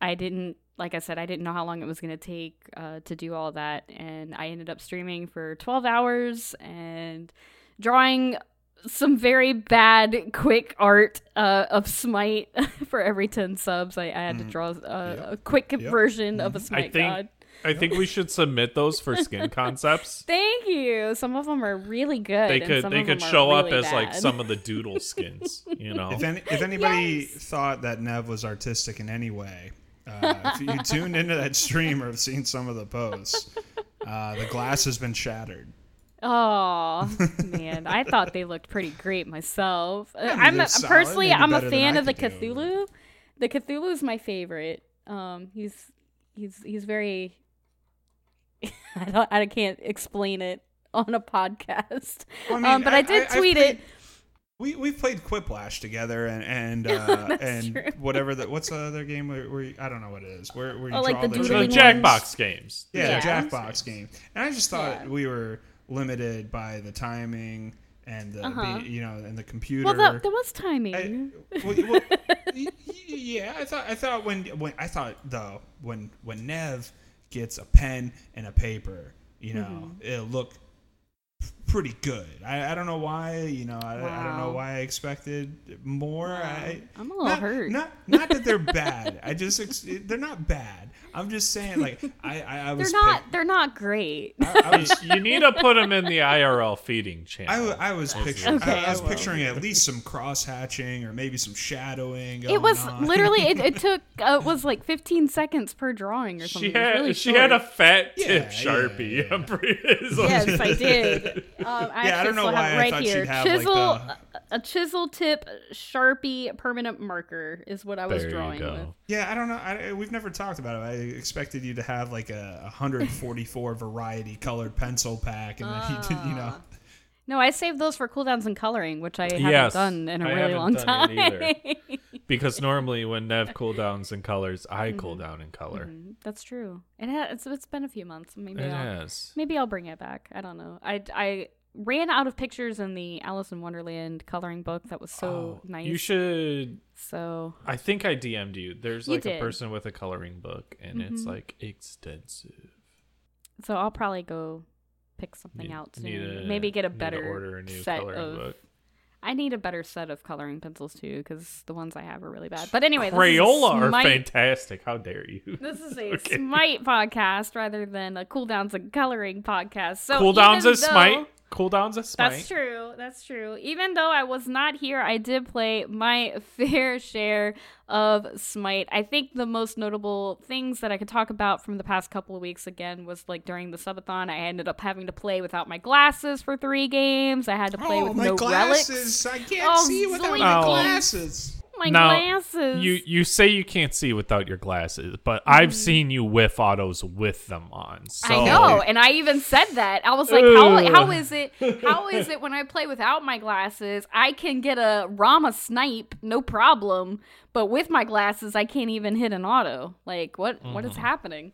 I didn't. Like I said, I didn't know how long it was going to take uh, to do all that. And I ended up streaming for 12 hours and drawing some very bad quick art uh, of Smite for every 10 subs. I, I had to draw uh, a quick Yep. version of a Smite I think god. i think we should submit those for skin concepts Thank you. Some of them are really good. they and could some they of could them are show up really as like some of the doodle skins you know If, any, if anybody Yes. thought that Nev was artistic in any way, uh, if you tuned into that stream or have seen some of the posts, uh, the glass has been shattered. Oh man, I thought they looked pretty great myself. Uh, mean, I'm they're a, personally, I'm a fan of the could do, Cthulhu. The Cthulhu's my favorite. Um, he's he's he's very. I don't. I can't explain it on a podcast. Well, mean, um, but I, did I've tweet played- it. We we played Quiplash together and and uh, and true. whatever the what's the other game where, where you, I don't know what it is where where you Oh, like draw the the, the doodling chickens. ones? jackbox games Yeah, Yeah. the Jackbox game. And I just thought Yeah. we were limited by the timing and the Uh-huh. be- you know and the computer. Well, that, there was timing. I, well, well, yeah, I thought I thought when when I thought though when when Nev gets a pen and a paper, you know, Mm-hmm. it'll look pretty good. I, I don't know why, you know, I, I don't know why I expected more. I I'm a little not, hurt. Not not that they're bad. I just ex- they're not bad. I'm just saying like I I, I they're not. pic- They're not great. I, I was you need to put them in the irl feeding channel I, w- I was picturing Okay, I, I was I picturing at least some cross hatching or maybe some shadowing. It was on. literally. It, it took. Uh, it was like 15 seconds per drawing or something. she had really she had a fat tip yeah, sharpie yeah. I'm pretty- it's like- Yes, I did. Um, I Yeah, I actually don't know why have it I right thought here. she'd have, like, the- a, a chisel tip Sharpie permanent marker is what I was there you drawing with. Yeah, I don't know. I, we've never talked about it. I expected you to have like a 144 variety colored pencil pack, and then you did, you know. No, I saved those for cooldowns and coloring, which I haven't Yes, done in a I really long time. because normally when Nev cooldowns and colors, I cool down in color. Mhm, That's true. It has. It's, it's been a few months. Maybe It I'll, has. maybe I'll bring it back. I don't know. I I ran out of pictures in the Alice in Wonderland coloring book that was so Oh, nice. You should. So I think I DM'd you. There's You like a did. Mm-hmm. person with a coloring book, and it's like extensive. so I'll probably go pick something Need- out soon. to- maybe get a better order a new set of. book. I need a better set of coloring pencils too, because the ones I have are really bad. But anyway, a Crayola are fantastic. How dare you? This is a Okay. Smite podcast rather than a cooldowns and coloring podcast. So Cooldowns even is Smite. Though- cooldowns of Smite. That's true. That's true. Even though I was not here, I did play my fair share of Smite. I think the most notable things that I could talk about from the past couple of weeks again was like during the subathon, I ended up having to play without my glasses for three games. I had to play oh, with my no glasses! relics. I can't Oh, see without Zoe. my Oh. glasses. My Now, glasses. You you say you can't see without your glasses, but I've seen you whiff autos with them on. So. I know, and I even said that. I was like, how, how is it? How is it when I play without my glasses, I can get a Rama snipe, no problem, but with my glasses, I can't even hit an auto. Like, what? what Mm-hmm. is happening?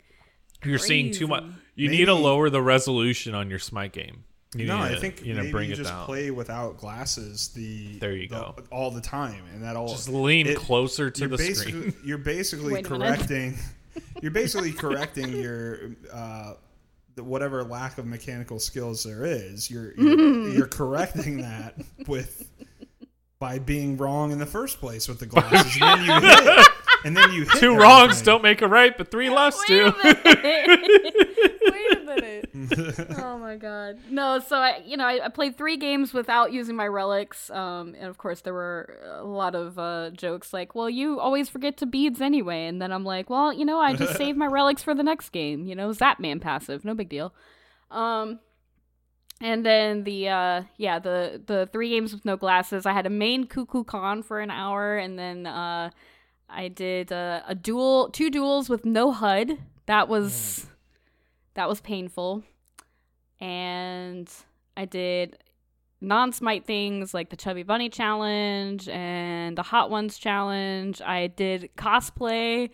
You're seeing too much. Crazy. You need to lower the resolution on your Smite game. You no, need I to, think you know maybe bring you just down. play without glasses. The There you the- go. all the time, and that all Just lean it- closer to the basically, screen. You're basically Wait a minute. correcting. You're basically correcting your uh, the, whatever lack of mechanical skills there is. You're you're, you're correcting that with by being wrong in the first place with the glasses, and then you hit, and then you hit Two wrongs everything. don't make a right, but three lefts do. a minute. Wait a minute. oh my god. No, so I, you know, I, I played three games without using my relics, um, and of course there were a lot of uh, jokes like, "Well, you always forget to beads anyway," and then I'm like, "Well, you know, I just save my relics for the next game. You know, Zapman passive, no big deal." Um, and then the uh, yeah, the the three games with no glasses. I had a main Kukulkan for an hour, and then uh, I did uh, a duel, two duels with no HUD. That was that was painful. And I did non-smite things like the Chubby Bunny challenge and the Hot Ones challenge. I did cosplay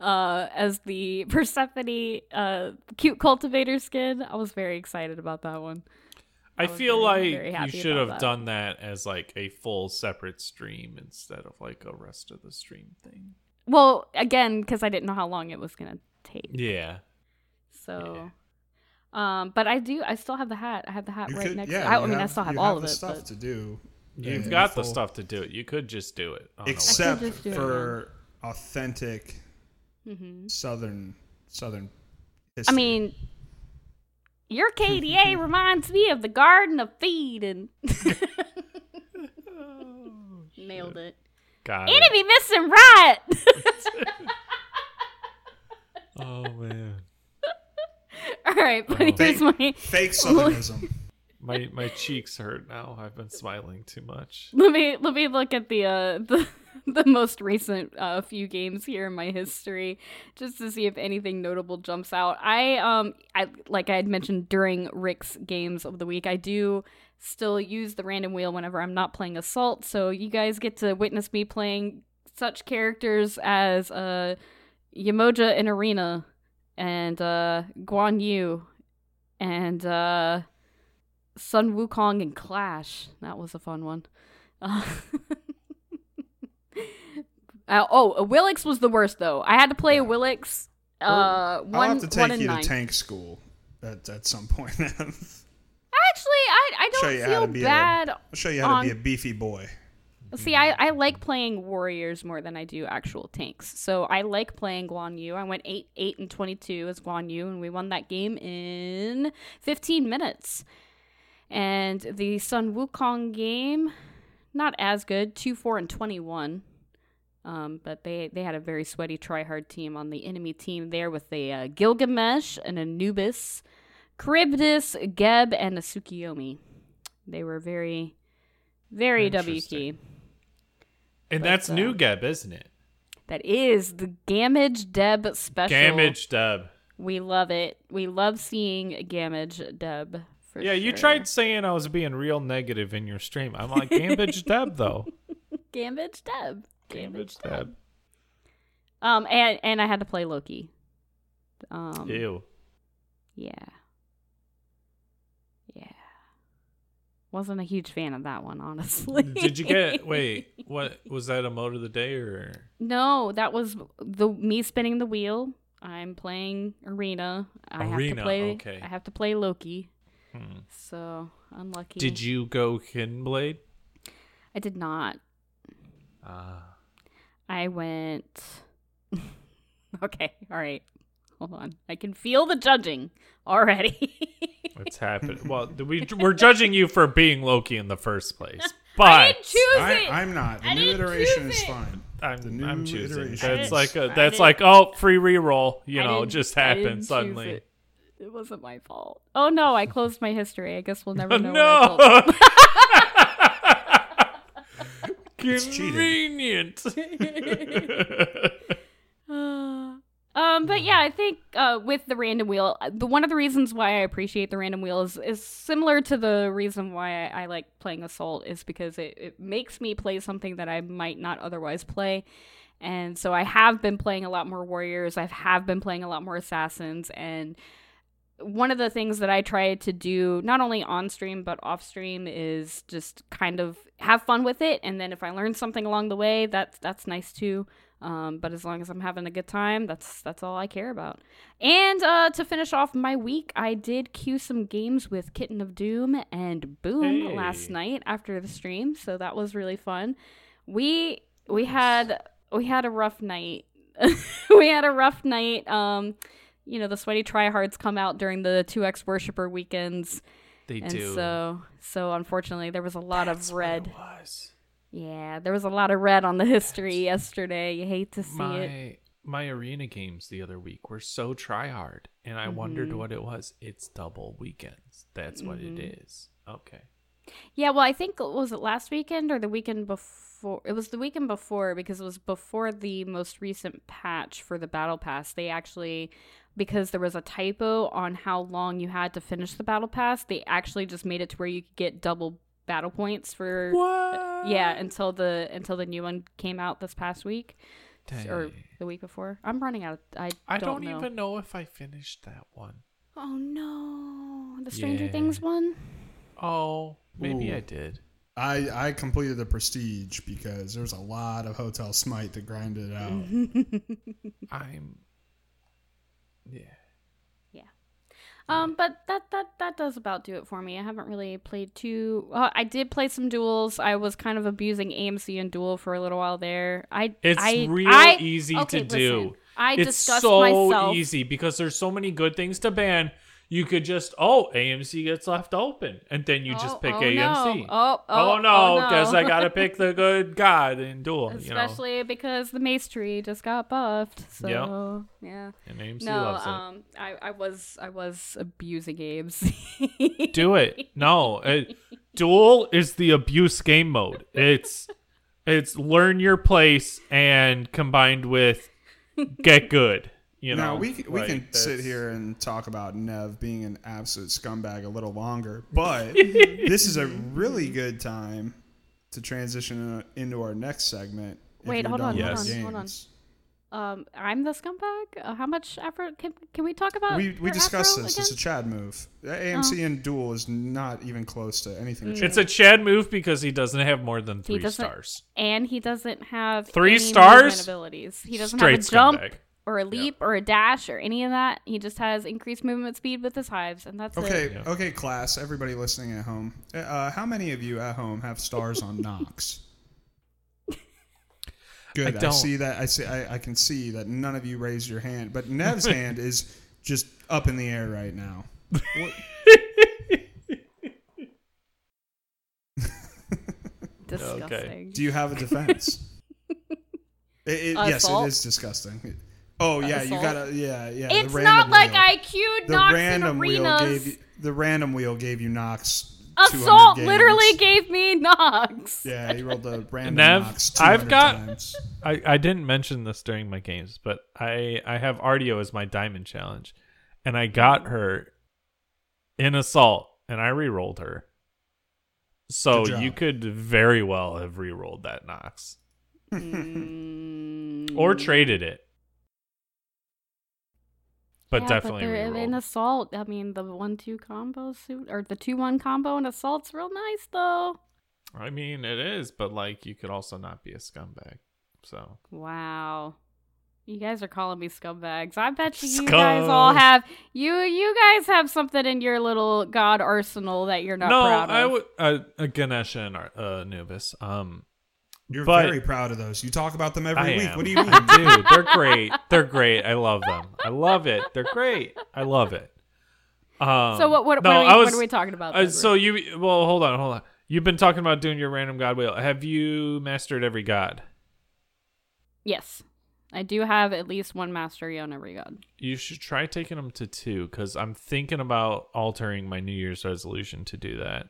uh, as the Persephone uh, cute cultivator skin. I was very excited about that one. I was feel very, very like you should have that. done that as like a full separate stream instead of like a rest of the stream thing. Well, again, because I didn't know how long it was gonna take. Yeah. So, um, but I do. I still have the hat. I have the hat You right could- next. yeah, I, you I mean, I still have you all of the it. stuff But to do. You've got the full- stuff to do it. You could just do it. except just do it, for authentic Mhm. southern southern I mean, your KDA reminds me of the Garden of Eden. Nailed it. Got it. Enemy missing right. Oh man. All right, but here's Fake- my. fake southernism. My my cheeks hurt now. I've been smiling too much. Let me let me look at the uh the the most recent uh, few games here in my history just to see if anything notable jumps out. I um I like I had mentioned during Rick's games of the week, I do still use the random wheel whenever I'm not playing Assault, so you guys get to witness me playing such characters as uh Yemoja in Arena and uh Guan Yu and uh Sun Wukong and Clash. That was a fun one. Uh, uh, oh, a Willix was the worst though. I had to play a Willix. Uh, I'll one, have to take you nine. to tank school at, at some point. Actually, I I don't feel to be a- bad. show you how to be a beefy boy. See, I, I like playing warriors more than I do actual tanks. So I like playing Guan Yu. I went 8 8 and 22 as Guan Yu, and we won that game in 15 minutes. And the Sun Wukong game, not as good 2 4 and 21. Um, but they, they had a very sweaty try hard team on the enemy team there with a uh, Gilgamesh, an Anubis, Charybdis, Geb, and a Tsukiyomi. They were very, very W key. And But, that's uh, new Geb, isn't it? That is the Gamage Deb special. Gamage Deb. We love it. We love seeing Gamage Deb. For Yeah, you tried saying I was being real negative in your stream. I'm like Gambage Deb though. Gamage Deb. Gambage Deb. Um, and and I had to play Loki. Um, Ew. yeah. Wasn't a huge fan of that one, honestly. Did you get wait, what was that a mode of the day or No, that was the me spinning the wheel. I'm playing Arena. I have Arena, to play. okay. I have to play Loki. Hmm. So unlucky. Did you go Hidden Blade? I did not. Ah. I went. okay, all right. Hold on. I can feel the judging already. It's happening. Well, we we're judging you for being Loki in the first place, I but didn't choose I, it. I'm not. The I new iteration is fine. I'm, The new I'm choosing. iteration. That's like a I that's like oh free reroll. You know, didn't- just I happened suddenly. It. It wasn't my fault. Oh no, I closed my history. I guess we'll never know. no. What I cheating. Convenient. Um, but yeah, I think uh, with the random wheel, uh, the one of the reasons why I appreciate the random wheel is, is similar to the reason why I, I like playing Assault is because it, it makes me play something that I might not otherwise play. And so I have been playing a lot more warriors. I have been playing a lot more assassins. And one of the things that I try to do, not only on stream but off stream, is just kind of have fun with it. And then if I learn something along the way, that's that's nice too. Um, but as long as I'm having a good time, that's that's all I care about. And uh, to finish off my week, I did queue some games with Kitten of Doom and Boom Hey. last night after the stream, so that was really fun. We we had we had a rough night. we had a rough night. Um, you know, the sweaty tryhards come out during the 2x worshiper weekends. they And do. so so unfortunately there was a lot That's of red. Yeah, there was a lot of red on the history yesterday. You hate to see my it. my arena games the other week were so try hard, and I wondered Mm-hmm. what it was. It's double weekends. That's what it Mm-hmm. is. Okay. Yeah, well, I think was it last weekend or the weekend before? It was the weekend before because it was before the most recent patch for the battle pass. They actually because there was a typo on how long you had to finish the battle pass, they actually just made it to where you could get double battle points for uh, What? yeah, until the until the new one came out this past week S- or the week before. I'm running out of I I don't, don't, know. even know if I finished that one. Oh no. The Stranger Yeah. Things one? Oh, maybe Ooh. I did. I, I completed the prestige because there was a lot of Hotel Smite to grind it out. I'm. Yeah. Um, but that that that does about do it for me. I haven't really played too. Uh, I did play some duels. I was kind of abusing AMC and duel for a little while there. I It's I, real I- easy okay, to do. listen, I it's so myself. easy because there's so many good things to ban. You could just oh AMC gets left open, and then you Oh, just pick oh, AMC. No. Oh, oh, Oh, no, oh, guess no. I gotta pick the good god in duel. you know, Especially because the mace tree just got buffed. So Yep. yeah. and AMC No, loves it. um, I, I was I was abusing games. Do it. No, it, duel is the abuse game mode. It's it's learn your place and combined with get good. You know, now we c- we like, can sit here and talk about Nev being an absolute scumbag a little longer, but this is a really good time to transition into our next segment. if Wait, you're hold on, with hold on, hold on. um, I'm the scumbag. Uh, how much effort can can we talk about? We, we for discussed this. again? It's a Chad move. The AMC and Duel is not even close to anything. Mm. It's a Chad move because he doesn't have more than three stars. and he doesn't have Three any stars? abilities. He doesn't Straight have a jump scumbag. Or a leap or a dash or any of that. He just has increased movement speed with his hives, and that's Okay, it. Yeah. okay, class. Everybody listening at home, uh, how many of you at home have stars on Nox? Good. I, don't. see that. I see. I, I can see that none of you raised your hand, but Nev's hand is just up in the air right now. What- Disgusting. do you have a defense? It- it- yes, it Assault? disgusting. Oh yeah, you gotta. Yeah, yeah. It's the not like wheel. I queued The Nox in random wheel arenas. gave you, the random wheel gave you Nox. Assault games. literally gave me Nox. Yeah, he rolled the random Nev, Nox I've got- times. I, I didn't mention this during my games, but I I have Artio as my diamond challenge, and I got her in assault, and I re-rolled her. So you could very well have re-rolled that Nox Mm, or traded it, but yeah, definitely but in assault. I mean, the one-two combo suit or the two-one combo in assault's real nice though. I mean, it is, but like you could also not be a scumbag. So Wow. You guys are calling me scumbags. I bet you, you guys all have you you guys have something in your little god arsenal that you're not no, proud of. I would uh, uh, Ganesha and Ar- uh, Anubis. Um, You're But- very proud of those. You talk about them every I week. am. What do you mean? Dude, they're great. They're great. I love them. I love it. They're great. I love it. Um, So what? What, no, what, are, we, I was, what are we talking about? Uh, so you well, hold on, hold on. You've been talking about doing your random god wheel. Have you mastered every god? yes, I do have at least one mastery on every god. You should try taking them to two because I'm thinking about altering my New Year's resolution to do that,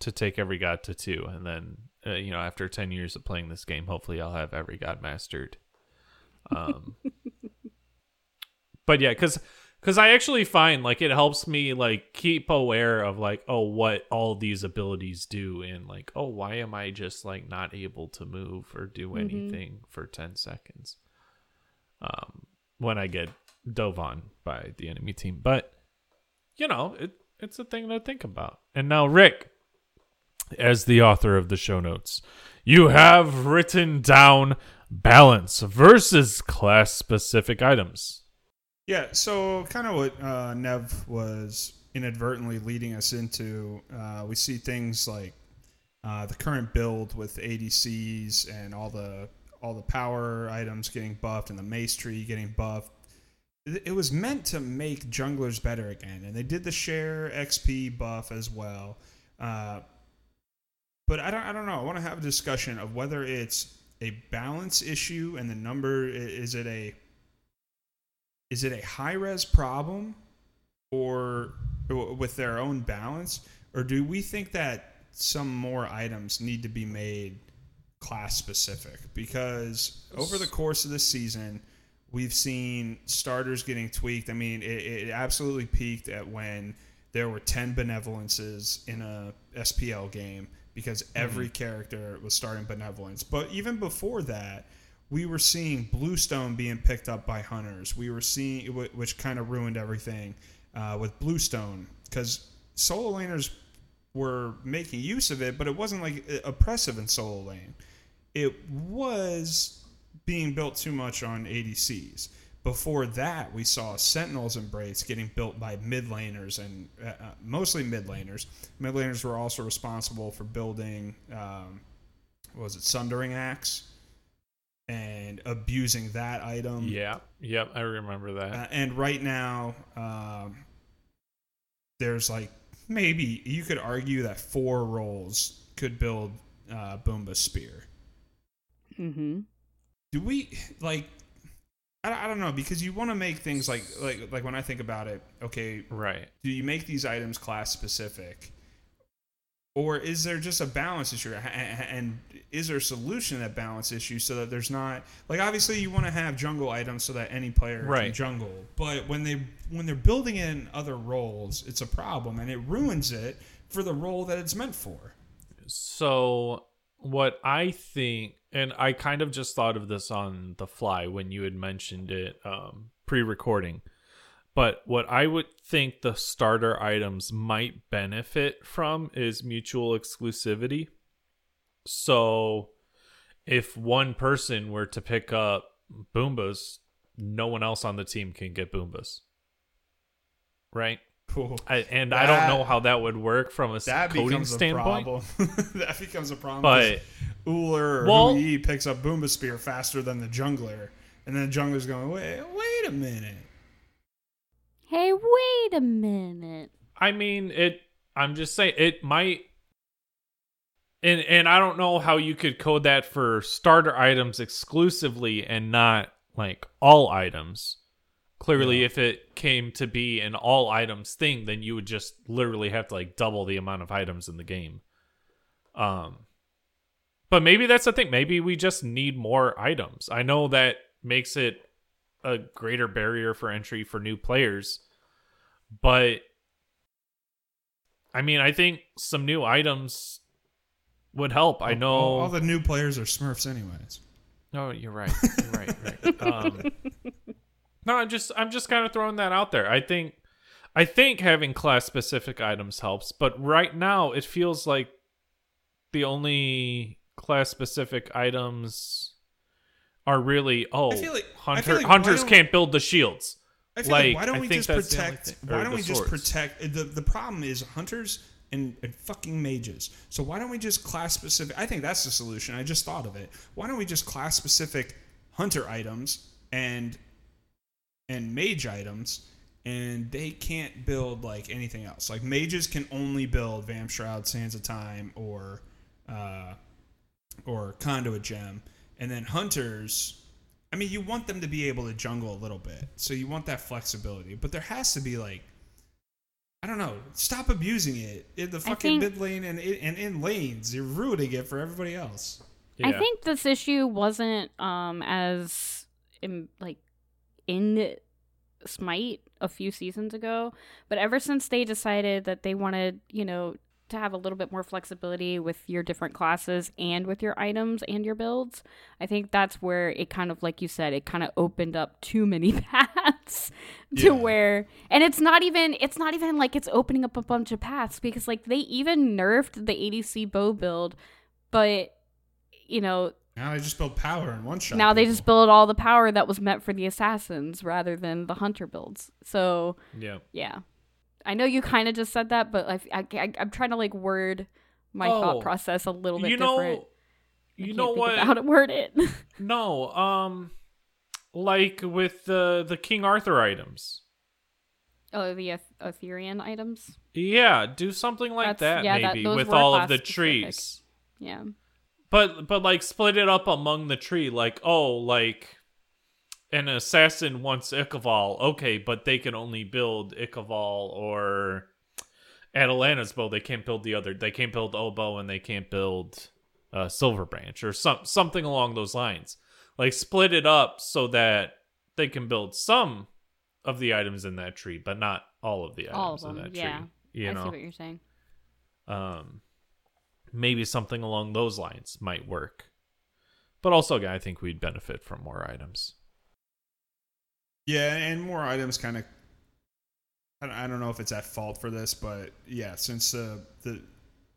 to take every god to two, and then uh, you know after ten years of playing this game, hopefully I'll have every god mastered. Um, but yeah, because because I actually find like it helps me like keep aware of like oh what all these abilities do and like oh why am I just like not able to move or do Mhm. anything for ten seconds um when I get dove on by the enemy team but you know it it's a thing to think about and now Rick as the author of the show notes you have written down balance versus class specific items Yeah, so kind of what uh, Nev was inadvertently leading us into. Uh, we see things like uh, the current build with ADCs and all the all the power items getting buffed and the mace tree getting buffed. It was meant to make junglers better again, and they did the share XP buff as well. Uh, but I don't, I don't know. I want to have a discussion of whether it's a balance issue and the number is it a is it a Hi-Rez problem or with their own balance? Or do we think that some more items need to be made class specific because over the course of the season we've seen starters getting tweaked. I mean it, it absolutely peaked at when there were 10 benevolences in a spl game because every character was starting benevolence but even before that we were seeing Bluestone being picked up by hunters. We were seeing, which kind of ruined everything uh, with Bluestone because solo laners were making use of it, but it wasn't like oppressive in solo lane. It was being built too much on ADCs. Before that, we saw Sentinels Embrace getting built by mid laners and uh, uh, mostly mid laners. Mid laners were also responsible for building, um, what was it, Sundering Axe? and abusing that item. yeah yep I remember that Uh, and right now, um, there's like maybe you could argue that four roles could build uh, Bumba's Spear. Mm-hmm. Do we like? I, I don't know because you want to make things like like like when I think about it. Okay, right do you make these items class specific or is there just a balance issue and is there a solution to that balance issue so that there's not like obviously you want to have jungle items so that any player can Right. jungle but when they when they're building in other roles it's a problem and it ruins it for the role that it's meant for So what I think, and I kind of just thought of this on the fly when you had mentioned it um, pre-recording, but what I would think the starter items might benefit from is mutual exclusivity. So if one person were to pick up Bumba's, no one else on the team can get Bumba's. Right? Cool I, and I don't know how that would work from a s- that coding becomes a standpoint. problem that becomes a problem But 'cause Ullr or Well- Hou Yi picks up Bumba's Spear faster than the jungler and then the jungler's going wait wait a minute Hey, wait a minute. I mean, it. I'm just saying it might, and and I don't know how you could code that for starter items exclusively and not like all items. Clearly, Yeah. if it came to be an all items thing, then you would just literally have to like double the amount of items in the game. Um, but maybe that's the thing. Maybe we just need more items. I know that makes it a greater barrier for entry for new players, but I mean, I think some new items would help. I know. all, all the new players are Smurfs anyways No, you're right. You're right. Right. Um, no, I'm just I'm just kind of throwing that out there. I think I think having class specific items helps, but right now it feels like the only class specific items are really oh like- hunter like hunters can't build the shields. I feel like, Like, why don't we just that's the only protect? thing- Why don't the we just protect? The the problem is hunters and, and fucking mages. So why don't we just class specific? I think that's the solution. I just thought of it. Why don't we just class specific hunter items and and mage items, and they can't build like anything else. Like mages can only build Vamp Shroud, Sands of Time, or uh, or Conduit Gem, and then hunters. I mean, you want them to be able to jungle a little bit, so you want that flexibility. But there has to be like, I don't know, stop abusing it in the fucking think- mid lane and and in lanes. You're ruining it for everybody else. Yeah. I think this issue wasn't um as in, like in Smite a few seasons ago, but ever since they decided that they wanted, you know, to have a little bit more flexibility with your different classes and with your items and your builds, I think that's where it kind of like you said, it kind of opened up too many paths to Yeah. where and it's not even it's not even like it's opening up a bunch of paths because like they even nerfed the ADC bow build, but you know, Now they just build power in one shot. now they just build all the power that was meant for the assassins rather than the hunter builds. So yeah. yeah, I know you kind of just said that, but I, I, am trying to like word my Oh, thought process a little bit you know, different. I you can't know think what? How to word it? No, um, like with the the King Arthur items. oh, the Eth- Etherean items. Yeah, do something like That's- that yeah, maybe those with all of the specific. trees. Yeah, But but like split it up among the tree. Like oh, like an assassin wants Ichaival. Okay, but they can only build Ichaival or Atalanta's bow. They can't build the other. They can't build Oboe and they can't build uh, Silver Branch or some something along those lines. Like split it up so that they can build some of the items in that tree, but not all of the items all of in them. that Yeah, tree. You I know, see what you're saying. um, maybe something along those lines might work. But also, again, I think we'd benefit from more items. Yeah, and more items kind of. I don't- know if it's at fault for this, but yeah, since uh, the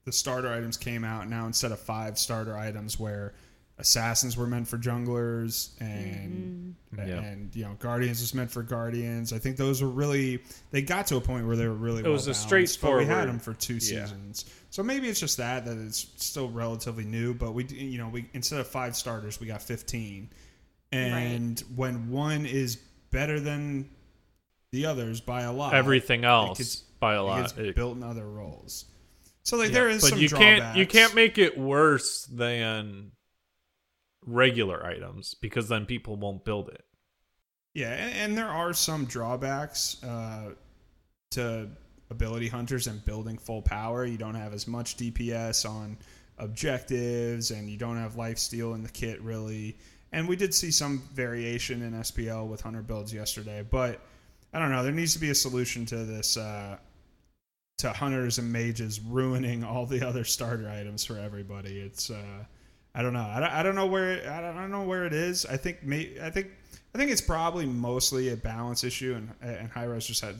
the starter items came out now, instead of five starter items where assassins were meant for junglers and Mhm. Yeah. and you know guardians was meant for guardians. I think those were really they got to a point where they were really. It was a well-balanced, We had them for two yeah. seasons, so maybe it's just that that it's still relatively new. But we you know we instead of five starters, we got fifteen, and when one is better than the others by a lot, Everything else gets- by a lot. gets It- built in other roles. So like yeah, there is but some you can't you can't make it worse than regular items because then people won't build it. Yeah, and, and there are some drawbacks uh, to ability hunters and building full power. You don't have as much DPS on objectives, and you don't have life steal in the kit really. And we did see some variation in SPL with hunter builds yesterday, but I don't know. There needs to be a solution to this. Uh, to hunters and mages ruining all the other starter items for everybody. It's uh, I don't know. I don't, I don't know where I don't, I don't know where it is. I think may, I think I think it's probably mostly a balance issue, and and Hi-Rez just had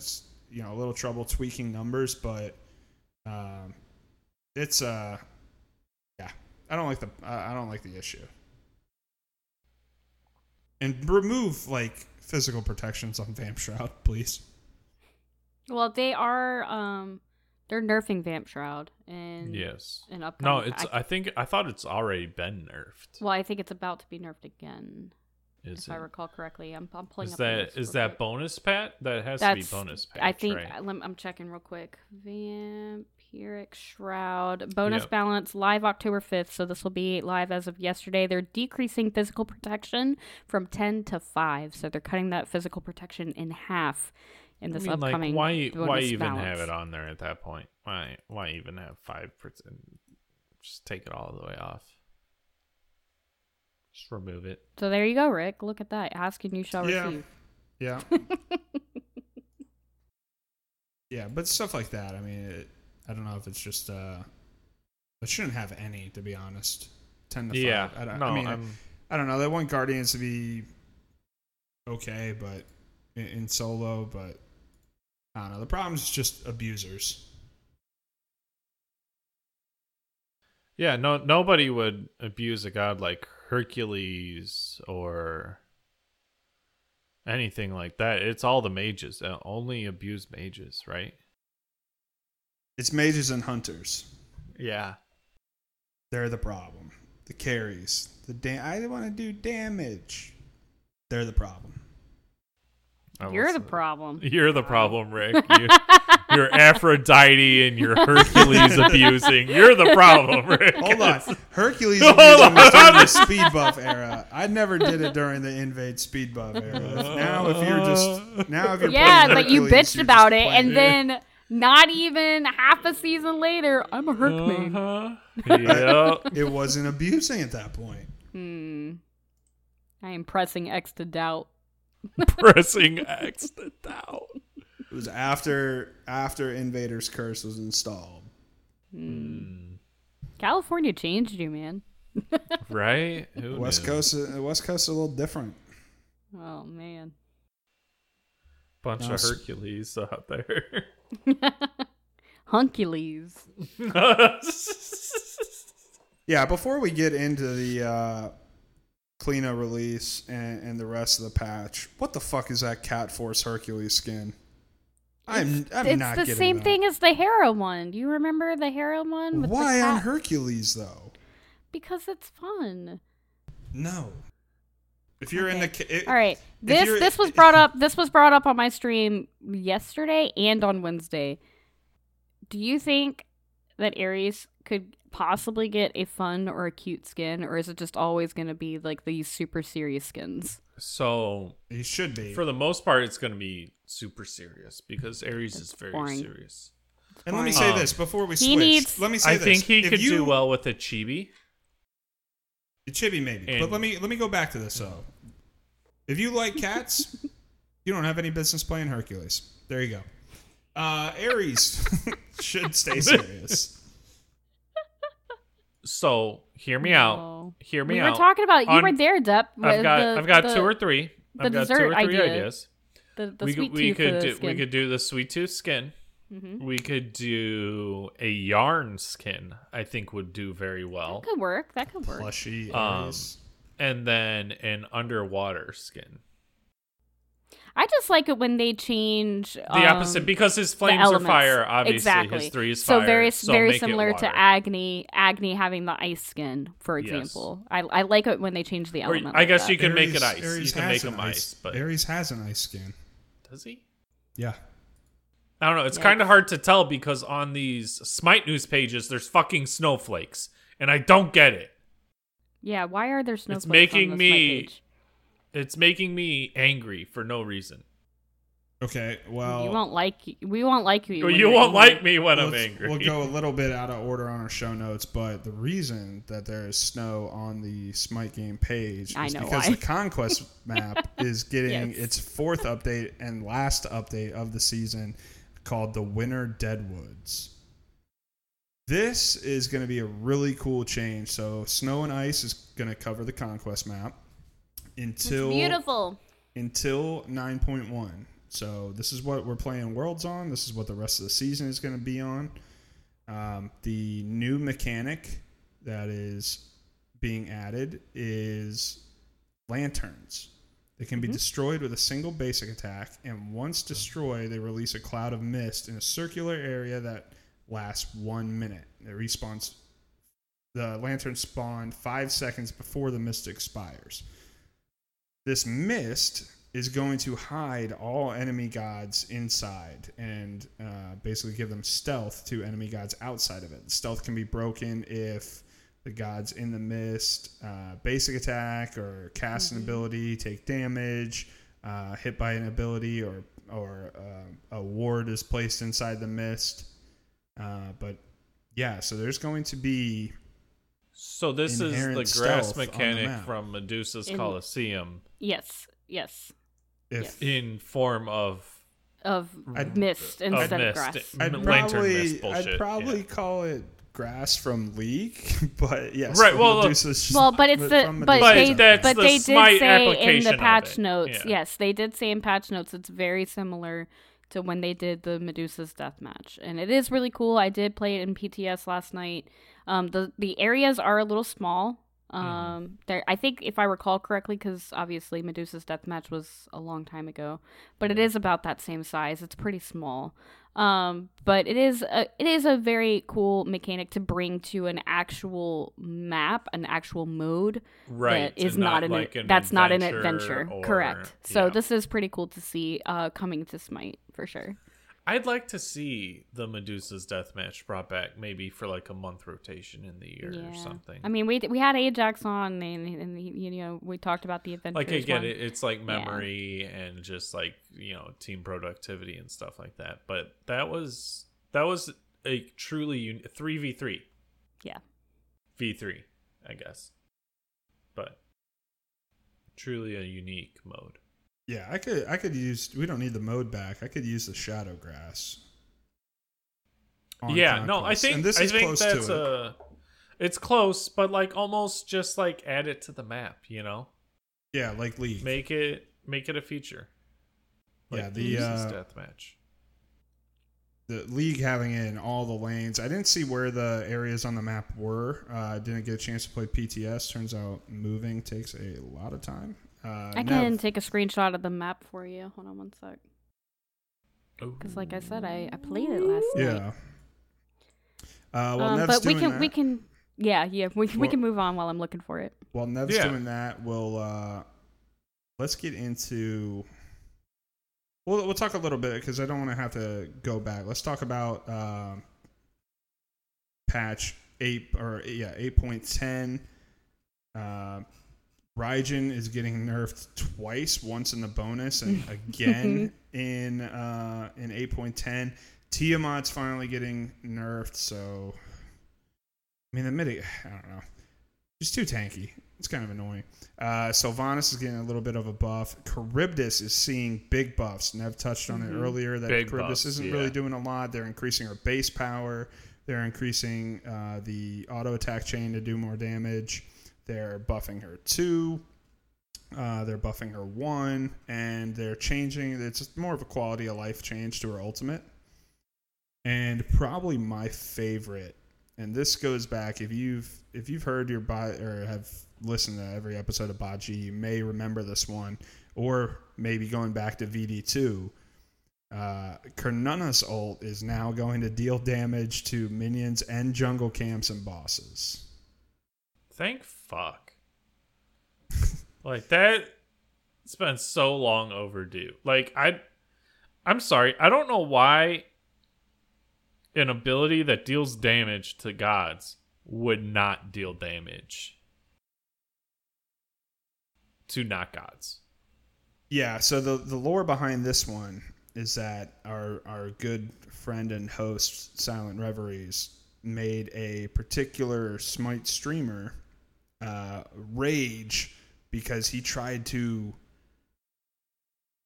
you know a little trouble tweaking numbers, but um, it's uh yeah. I don't like the I don't like the issue. And remove like physical protections on Vamp Shroud, please. Well, they are um they're nerfing Vamp Shroud and Yes. an No, it's. I, I think I thought it's already been nerfed. well, I think it's about to be nerfed again, Is if it? I recall correctly. I'm, I'm pulling Is up. the that is that quick. bonus pat? That has That's to be bonus patch. I think right? I'm checking real quick. Vampiric Shroud bonus Yep. balance live October 5th. So this will be live as of yesterday. They're decreasing physical protection from 10 to 5. So they're cutting that physical protection in half in this I mean, like, upcoming why why even balance. have it on there at that point? Why why even have five percent? Just take it all the way off. Just remove it. So there you go, Rick. Look at that. Ask and you shall Yeah. receive. Yeah. yeah, but stuff like that. I mean, it, I don't know if it's just. uh It shouldn't have any, to be honest. Ten to Yeah, five. I, don't, no, I mean, I, I'm, I don't know. They want Guardians to be okay, but in, in solo, but I don't know. The problem is just abusers. yeah. No, nobody would abuse a god like Hercules or anything like that. It's all the mages. Uh, only abuse mages, right? It's mages and hunters. Yeah. They're the problem. The carries. The da- I want to do damage. They're the problem. I You're the problem. You're the problem, Rick. You, you're Aphrodite and you're Hercules abusing. You're the problem, Rick. Hold on. Hercules Hold abusing was during on. the speed buff era. I never did it during the invade speed buff era. Now if you're just now if you're Yeah, playing but you Hercules, bitched you're about it, and playing- then not even half a season later, I'm a Herc main. Uh-huh. Yeah. it wasn't abusing at that point. Hmm. I am pressing X to doubt. Pressing X to down. It was after after Invader's Curse was installed. California changed you, man. Right? Who West knew? Coast West Coast is a little different. Oh man. Bunch Now of Hercules out there. Hunkules. Yeah, before we get into the uh Cliodhna release and, and the rest of the patch, what the fuck is that Cat Force Hercules skin? I'm I'm not sure. it's not the same that. thing as the Hera one. Do you remember the Hera one? With Why on? Hercules though? Because it's fun. No. If you're in the it, All right. This this was brought up this was brought up on my stream yesterday and on Wednesday. Do you think that Ares could possibly get a fun or a cute skin or is it just always going to be like these super serious skins? so, he should be. for the most part, it's going to be super serious because Ares is very boring. serious. and let me say Um, this before we he switch. needs- let me say I this. think he If could you- do well with a chibi. A chibi maybe. but let me let me go back to this though. If you like cats, you don't have any business playing Hercules. There you go. Uh Ares should stay serious. So, hear me out. Hear me We out. We were talking about you On- were there, Depp. I've got the- I've got the- two or three. the I've got two or three idea. ideas. the, the we sweet could, we tooth could do skin. we could do the sweet tooth skin. Mhm. We could do a yarn skin. I think would do very well. That could work. That could work. Plushy Um, And then an underwater skin. I just like it when they change The um, opposite because his flames are fire. Obviously, exactly. his three is so very so very similar to Agni. Agni having the ice skin, for Yes. example. I I like it when they change the Or element. I like guess that. you can make it ice. Ares you can make an them ice, but Ares has an ice skin. does he? Yeah. I don't know. It's Yikes. kind of hard to tell because on these Smite news pages, there's fucking snowflakes, and I don't get it. Yeah, why are there snowflakes making on this me- page? It's making me angry for no reason. Okay, well you won't like we won't like you. Well, you won't angry. like me when I'm angry. We'll go a little bit out of order on our show notes, but the reason that there is snow on the Smite game page I is know because why. the conquest map is getting Yes. its fourth update and last update of the season called the Winter Deadwoods. This is going to be a really cool change. So, snow and ice is going to cover the conquest map It's until beautiful. until 9.1. So this is what we're playing worlds on. This is what the rest of the season is going to be on. Um, the new mechanic that is being added is lanterns. They can be destroyed with a single basic attack, and once destroyed, they release a cloud of mist in a circular area that lasts one minute. It respawns. The lantern spawn five seconds before the mist expires. This mist is going to hide all enemy gods inside and uh, basically give them stealth to enemy gods outside of it. Stealth can be broken if the gods in the mist uh, basic attack or cast an ability, take damage, uh, hit by an ability, or or uh, a ward is placed inside the mist. Uh, but yeah, so there's going to be So this is the grass stealth on the mechanic from Medusa's In- Colosseum Yes, yes. if Yes. in form of Of I'd- mist instead of, mist. grass. I'd probably, mist bullshit, I'd probably yeah. call it grass from League, but yes, Right, well, Medusa's- Well, but it's the but But they but the they did say in the patch notes. yeah. Yes, they did say in patch notes it's very similar to when they did the Medusa's death match, and it is really cool. I did play it in PTS last night. Um, the the areas are a little small. Um, there, I think if I recall correctly, because obviously Medusa's death match was a long time ago, but it is about that same size. It's pretty small. Um, but it is a, it is a very cool mechanic to bring to an actual map, an actual mode Right. that is and not, an, like an that's not an adventure. or- Correct. So yeah. this is pretty cool to see uh coming to Smite for sure. I'd like to see the Medusa's death match brought back, maybe for like a month rotation in the year or something. I mean, we we had Ajax on, and, and you know we talked about the adventure. like again, it, it's like memory and just like you know team productivity and stuff like that. But that was that was a truly three v three. Yeah. V three, I guess. But truly a unique mode. Yeah, I could I could use. We don't need the mode back. I could use the shadow grass. yeah, no, I think and this I is think close that's to it. It's close, but like almost just like add it to the map, you know. yeah, like League. Make it make it a feature. Yeah, the, uh, death match. the league having it in all the lanes. I didn't see where the areas on the map were. Uh, I didn't get a chance to play PTS. Turns out moving takes a lot of time. Uh, I Nev- can take a screenshot of the map for you. Hold on one sec. Because like I said, I, I played it last night. Yeah. Uh, well, um, Nev's but we can that. we can yeah yeah we we can move on while I'm looking for it. While Nev's Yeah. doing that, we'll uh, let's get into. We'll we'll talk a little bit because I don't want to have to go back. Let's talk about um, patch eight or yeah eight point ten. Uh, Raijin is getting nerfed twice, once in the bonus and again in uh, in eight point ten. Tiamat's finally getting nerfed, so I mean the midi I don't know. She's too tanky. It's kind of annoying. Uh, Sylvanus is getting a little bit of a buff. Charybdis is seeing big buffs. Nev touched on it earlier that Big Charybdis buffs, isn't yeah. really doing a lot. They're increasing her base power. They're increasing uh, the auto attack chain to do more damage. They're buffing her two. Uh, they're buffing her one, and they're changing. It's more of a quality of life change to her ultimate. And probably my favorite, and this goes back if you've if you've heard your bot or have listened to every episode of Baji, you may remember this one, or maybe going back to VD two. Uh, Cernunnos's ult is now going to deal damage to minions and jungle camps and bosses. Thank fuck. like that it's been so long overdue. Like I I'm sorry, I don't know why an ability that deals damage to gods would not deal damage to not gods. Yeah, so the the lore behind this one is that our our good friend and host Silent Reveries made a particular Smite streamer uh, rage because he tried to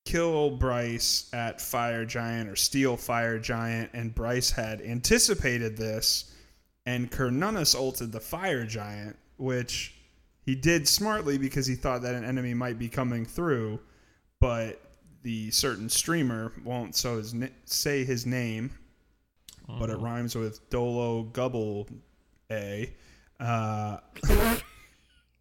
kill Bryce at Fire Giant or steal Fire Giant, and Bryce had anticipated this, and Cernunnos ulted the Fire Giant, which he did smartly because he thought that an enemy might be coming through, but the certain streamer won't so his na- say his name, but it rhymes with Dolo Gubble A. Uh,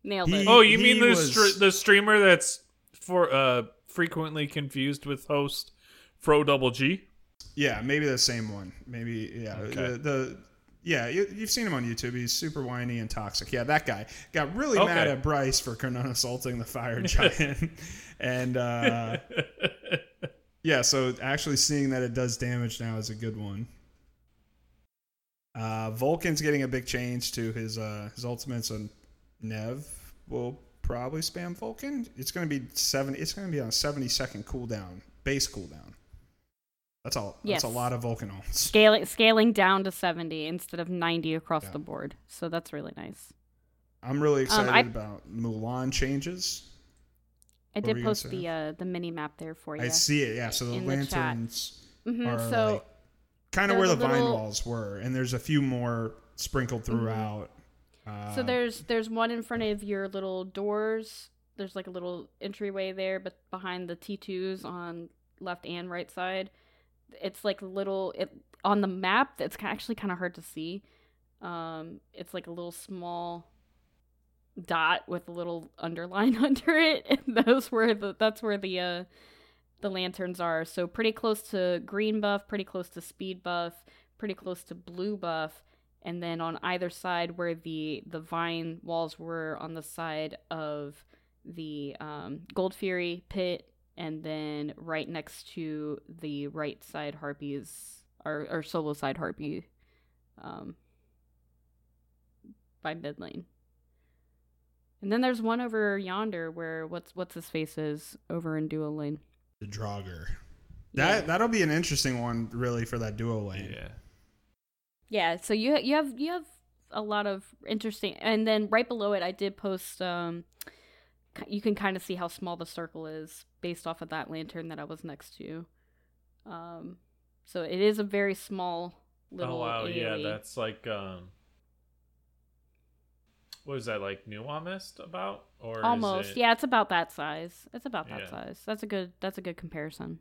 Nailed He- it. Oh, you mean the was- str- the streamer that's for uh frequently confused with host Fro Double G? Yeah, maybe the same one. Maybe yeah. Okay. The, the yeah, you, you've seen him on YouTube. He's super whiny and toxic. Yeah, that guy got really Okay. mad at Bryce for Cernunnos assaulting the fire giant, and uh, yeah. So actually seeing that it does damage now is a good one. Uh, Vulcan's getting a big change to his uh, his ultimates, and Nev will probably spam Vulcan. It's going to be seventy. It's going to be on a seventy second cooldown, base cooldown. That's all. Yes. That's a lot of Vulcan ults. Scaling scaling down to 70 instead of 90 across Yeah. the board. So that's really nice. I'm really excited Um, I- about Mulan changes. I What did post the uh, the mini map there for you. I see it. Yeah. So the In the lanterns Mhm, are so like kind of where the a vine walls were, and there's a few more sprinkled throughout. Uh, so there's there's one in front of your little doors. There's like a little entryway there, but behind the T2s on left and right side, it's like little it on the map. It's actually kind of hard to see. Um, it's like a little small dot with a little underline under it. And those were the that's where the uh the lanterns are. So pretty close to green buff, pretty close to speed buff, pretty close to blue buff, and then on either side where the the vine walls were on the side of the um, Gold Fury pit, and then right next to the right side harpies or, or solo side harpy um, by mid lane. And then there's one over yonder where what's what's his face is over in duo lane. The Draugr. Yeah. That that'll be an interesting one, really, for that duo lane. Yeah. Yeah, so you you have you have a lot of interesting, and then right below it, I did post. Um, you can kind of see how small the circle is based off of that lantern that I was next to. Um, so it is a very small little. oh wow, yeah, that's like um what is that like nuamist about? Or is almost it- yeah. It's about that size. It's about that Yeah. size. That's a good. That's a good comparison.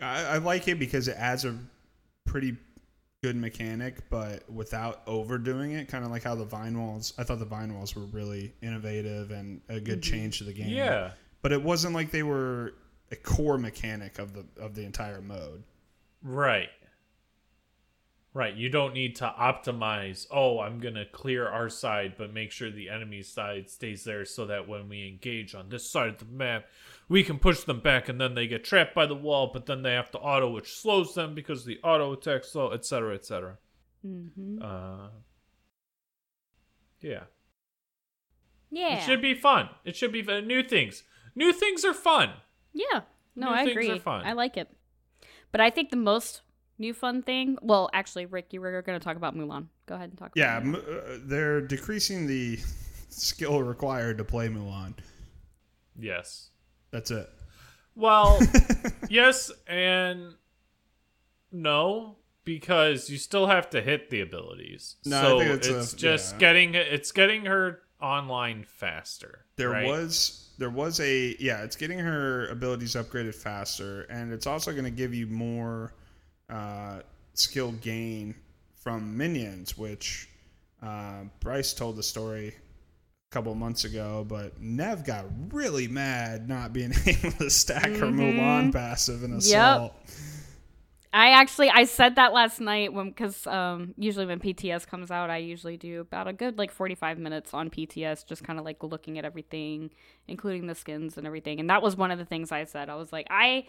I, I like it because it adds a pretty good mechanic, but without overdoing it. Kind of like how the vine walls. I thought the vine walls were really innovative and a good Mhm. change to the game. Yeah. but it wasn't like they were a core mechanic of the of the entire mode. Right. Right. You don't need to optimize, oh, I'm going to clear our side, but make sure the enemy side stays there so that when we engage on this side of the map, we can push them back and then they get trapped by the wall, but then they have to auto, which slows them because the auto attacks slow, etc., etc. Mm-hmm. Uh, yeah. Yeah. It should be fun. It should be fun. new things. New things are fun. Yeah. No, New I agree. are fun. I like it. But I think the most new fun thing. Well, actually, Rick, you were going to talk about Mulan. Go ahead and talk. Yeah, About m- uh, they're decreasing the skill required to play Mulan. Yes. That's it. Well, yes and no because you still have to hit the abilities. No, so it's it's, a- just yeah. getting it's getting her online faster. There right? was there was a yeah, it's getting her abilities upgraded faster, and it's also going to give you more uh, skill gain from minions, which uh, Bryce told the story couple of months ago, but Nev got really mad not being able to stack her Mulan passive in assault. I actually I said that last night when because um usually when PTS comes out I usually do about a good like forty five minutes on PTS just kind of like looking at everything including the skins and everything. And that was one of the things I said. I was like I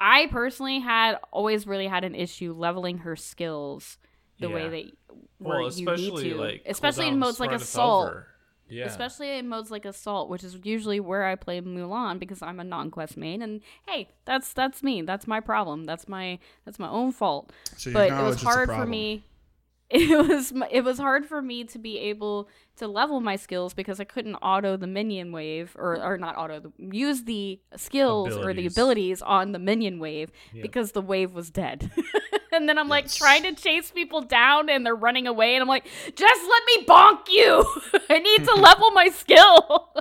I personally had always really had an issue leveling her skills the way that well, especially you need to like especially in modes like run it assault over. Yeah. especially in modes like assault which is usually where i play mulan because i'm a non-quest main and hey that's that's me. That's my problem. That's my that's my own fault. So but it was hard for me. It was it was hard for me to be able to level my skills because I couldn't auto the minion wave or or not auto the, use the skills or the Abilities. abilities on the minion wave Yeah. because the wave was dead. and then I'm like trying to chase people down and they're running away and I'm like just let me bonk you. I need to level my skill.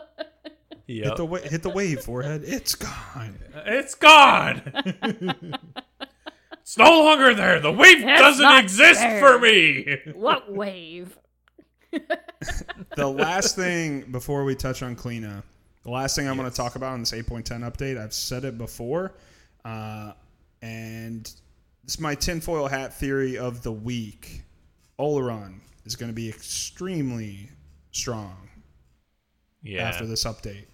Yep. Hit the wa- hit the wave, forehead. It's gone. Uh, it's gone. it's no longer there. The wave It's doesn't not exist there. for me. what wave? The last thing before we touch on Cliodhna, the last thing I'm going to talk about in this 8.10 update, I've said it before, uh, and this is my tinfoil hat theory of the week. Olorun is going to be extremely strong Yeah. after this update.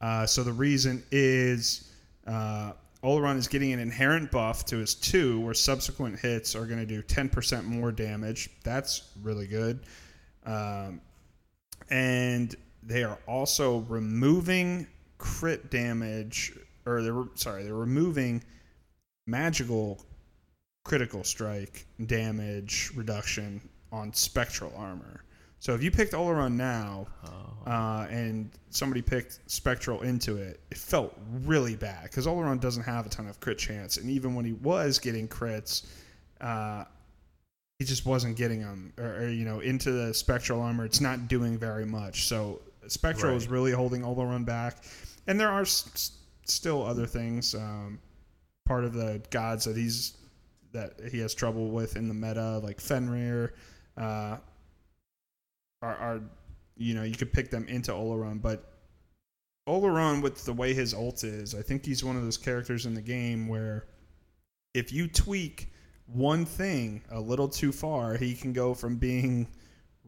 Uh, so the reason is uh, Olorun is getting an inherent buff to his two, where subsequent hits are going to do 10% more damage. That's really good. Um, and they are also removing crit damage, or they're sorry, they're removing magical critical strike damage reduction on spectral armor. So if you picked Olorun now, Oh. uh, and somebody picked Spectral into it, it felt really bad because Olorun doesn't have a ton of crit chance, and even when he was getting crits, uh, he just wasn't getting them, or, or, you know, into the Spectral armor. It's not doing very much. So Spectral is really holding Olorun back, and there are s- s- still other things. Um, part of the gods that he's that he has trouble with in the meta, like Fenrir. Uh, are, are you know you could pick them into Olorun, but Olorun with the way his ult is, I think he's one of those characters in the game where if you tweak one thing a little too far, he can go from being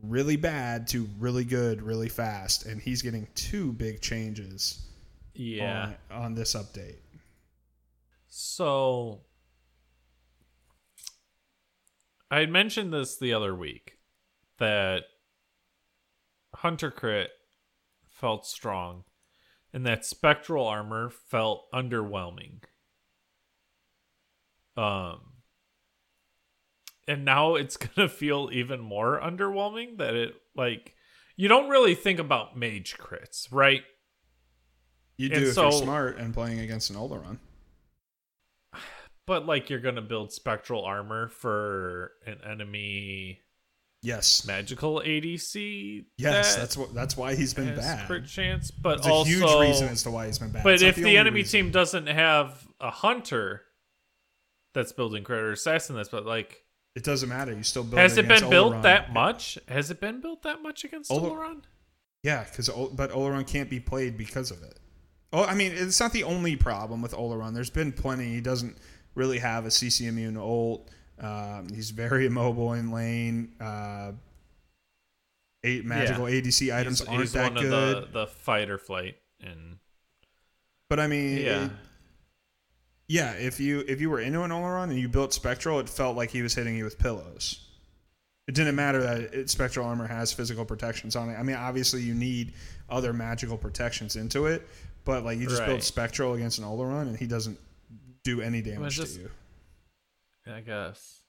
really bad to really good really fast, and he's getting two big changes Yeah. on, on this update. So I had mentioned this the other week that Hunter Crit felt strong and that spectral armor felt underwhelming. Um and now it's going to feel even more underwhelming that it like you don't really think about mage crits, right? You do And if so- you're smart and playing against an Olorun. But like you're going to build spectral armor for an enemy Yes, magical ADC. yes, that that's what that's why he's been bad. Crit chance, but It's a huge reason as to why he's been bad. But It's if the, only enemy reason. team doesn't have a hunter that's building crit or assassin that's but like it doesn't matter. You still build. has it been built Olorun. that much? Has it been built that much against Ole- Olorun? Yeah, because but Olorun can't be played because of it. Oh, I mean, it's not the only problem with Olorun. There's been plenty. He doesn't really have a CC immune ult. Um, he's very immobile in lane. Uh, eight magical ADC items he's, aren't he's that one good. of the, the fight or flight and But I mean, Yeah. Yeah. If you if you were into an Olorun and you built Spectral, it felt like he was hitting you with pillows. It didn't matter that it, Spectral armor has physical protections on it. I mean, obviously you need other magical protections into it, but like you just Right. build Spectral against an Olorun and he doesn't do any damage just- to you. I guess.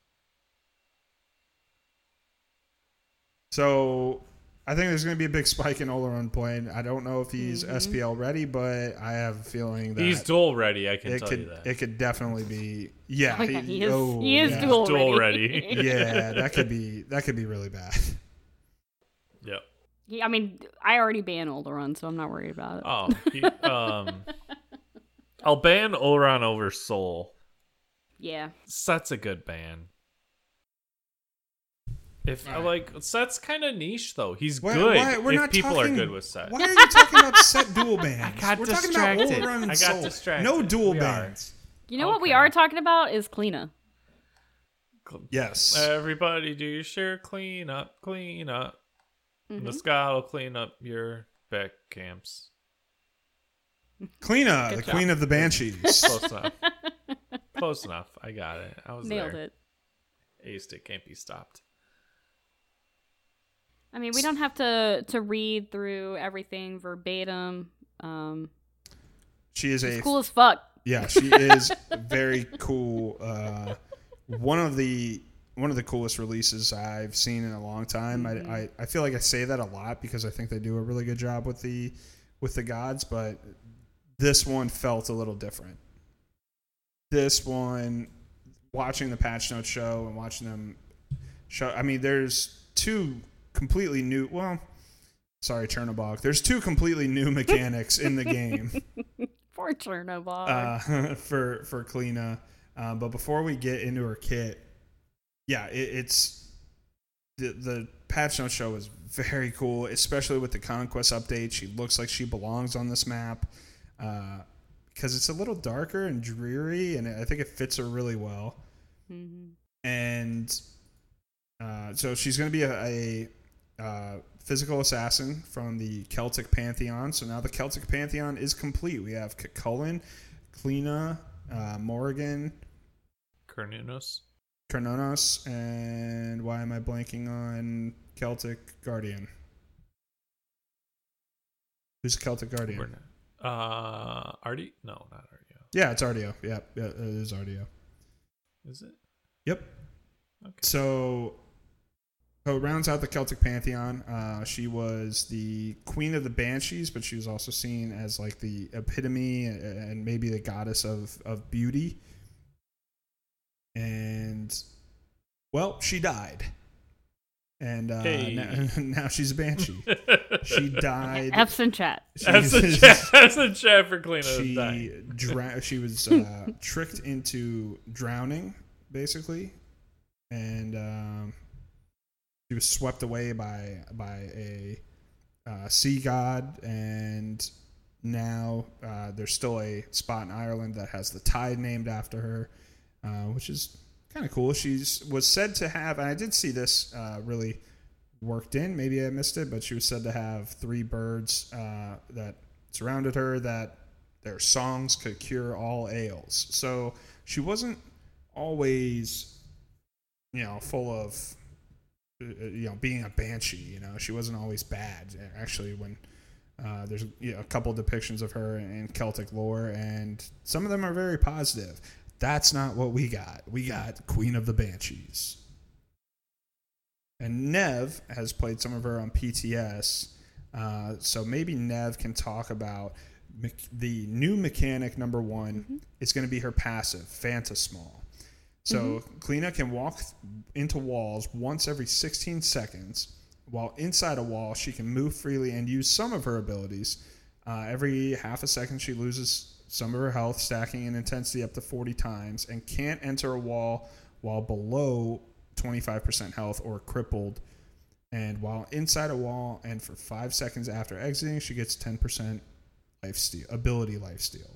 So I think there's going to be a big spike in Olorun playing. I don't know if he's SPL ready, but I have a feeling that He's dual ready, I can it tell could you that. it could definitely be yeah Oh, yeah, he is, oh, he is yeah. dual, Dual ready. ready. yeah, that could be that could be really bad. yep. Yeah, I mean, I already ban Olorun, so I'm not worried about it. Oh, he, um, I'll ban Olorun over Sol. yeah. Set's a good ban. If like Set's kind of niche though, he's Why- good. why- we're if not people talking- are good with Set. Why are you talking about set dual bans? I got We're distracted. talking about Olorun and I got Soul. distracted. No dual We are. bans. You know what we are talking about is Cliodhna. Yes. Everybody do your share, clean up, clean up. Mm-hmm. The sky will clean up your back camps. Cliodhna, Good the job. queen of the banshees. Close enough. Close enough. I got it. I was Nailed there. it. Aced it. Can't be stopped. I mean, we don't have to to read through everything verbatim. Um, she is a cool as fuck. Yeah, she is very cool. Uh, one of the one of the coolest releases I've seen in a long time. I, I, I feel like I say that a lot because I think they do a really good job with the with the gods, but this one felt a little different. This one, watching the patch notes show and watching them show. I mean, there's two completely new. Well, sorry, Chernobog. There's two completely new mechanics in the game For Chernobyl. uh, for for Cliodhna. Um, but before we get into her kit, yeah, it, it's the the patch note show is very cool, especially with the conquest update. She looks like she belongs on this map uh, because it's a little darker and dreary, and I think it fits her really well. Mhm. And uh, so she's going to be a, a uh, physical assassin from the Celtic pantheon. So now the Celtic pantheon is complete. We have Cullen, Cliodhna, uh, Morrigan, Cernunnos. Cernunnos, and why am I blanking on Celtic Guardian? Who's Celtic Guardian? Uh, Artie? No, not Artie. Yeah, it's Artio. Yeah, yeah, it is Artio. Is it? Yep. Okay. So, so it rounds out the Celtic pantheon. Uh, she was the queen of the banshees, but she was also seen as like the epitome and, and maybe the goddess of of beauty. And well, she died, and uh, Hey. now, now she's a banshee. she died. F's in chat. That's a She- chat. That's a chat for Clean she dying. dra- she was uh, tricked into drowning basically and um, she was swept away by by a uh, sea god, and now uh, there's still a spot in Ireland that has the tide named after her, uh, which is kind of cool. She's was said to have, and I did see this uh, really worked in. Maybe I missed it, but she was said to have three birds uh, that surrounded her that their songs could cure all ails. So she wasn't always, you know, full of, you know, being a banshee. You know, she wasn't always bad. Actually, when uh, there's you know, a couple depictions of her in Celtic lore, and some of them are very positive. That's not what we got. We got Queen of the Banshees. And Nev has played some of her on PTS. Uh, so maybe Nev can talk about me- the new mechanic number one Mm-hmm. is going to be her passive, Phantasmal. So Mm-hmm. Cliodhna can walk into walls once every 16 seconds. While inside a wall, she can move freely and use some of her abilities. Uh, every half a second, she loses some of her health, stacking in intensity up to 40 times, and can't enter a wall while below 25% health or crippled. And while inside a wall and for five seconds after exiting, she gets 10% life steal, ability life steal.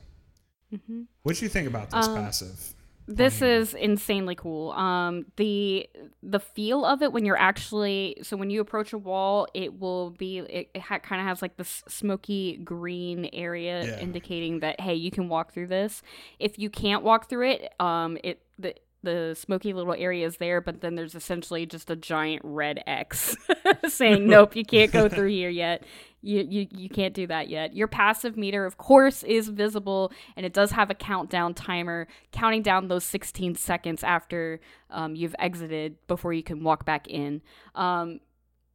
hmm What do you think about this Um, passive? This is insanely cool. Um, the the feel of it when you're actually so when you approach a wall, it will be it, it ha- kind of has like this smoky green area Yeah. indicating that hey, you can walk through this. If you can't walk through it, um, it the the smoky little area is there, but then there's essentially just a giant red X saying, "Nope, you can't go through here yet. You, you you can't do that yet." Your passive meter, of course, is visible, and it does have a countdown timer counting down those 16 seconds after um, you've exited before you can walk back in. Um,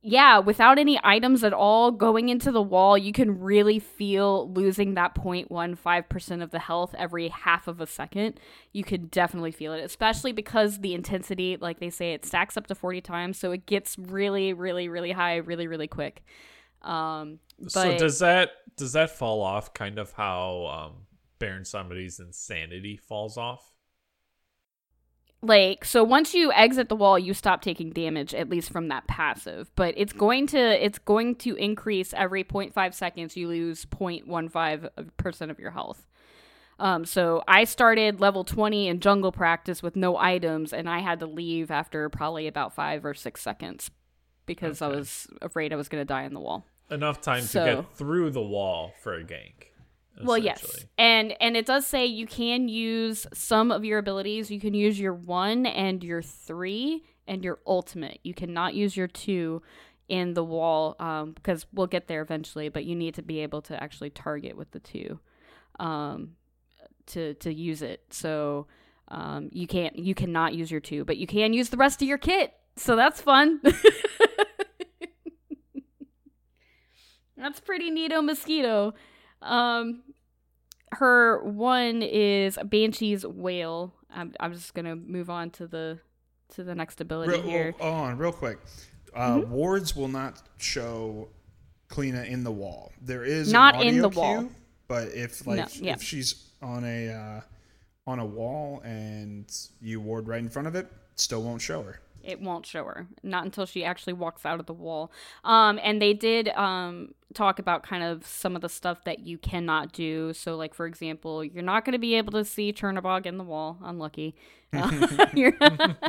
yeah, without any items at all going into the wall, you can really feel losing that 0.15% of the health every half of a second. You could definitely feel it, especially because the intensity, like they say, it stacks up to 40 times. So it gets really, really, really high, really, really quick. Um, but so does that does that fall off kind of how um, Baron Samedi's insanity falls off? like so once you exit the wall you stop taking damage at least from that passive but it's going to it's going to increase every 0.5 seconds you lose 0.15% of your health. Um, so i started level 20 in jungle practice with no items and i had to leave after probably about five or six seconds because i was afraid i was going to die in the wall Enough time So- to get through the wall for a gank. Well, yes, and and it does say you can use some of your abilities. You can use your one and your three and your ultimate. You cannot use your two in the wall um, because we'll get there eventually. But you need to be able to actually target with the two um, to to use it. So um, you can't you cannot use your two, but you can use the rest of your kit. So that's fun. that's pretty neato mosquito. Um, her one is Banshee's Wail. I'm, I'm just gonna move on to the to the next ability Real, here. hold on, real quick. Uh, Wards will not show Cliodhna in the wall. There is Not in the cue, wall. but if like No, yeah. if she's on a uh, on a wall and you ward right in front of it, still won't show her. it won't show her not until she actually walks out of the wall um and they did um talk about kind of some of the stuff that you cannot do so like for example you're not going to be able to see chernobog in the wall unlucky Uh, you're,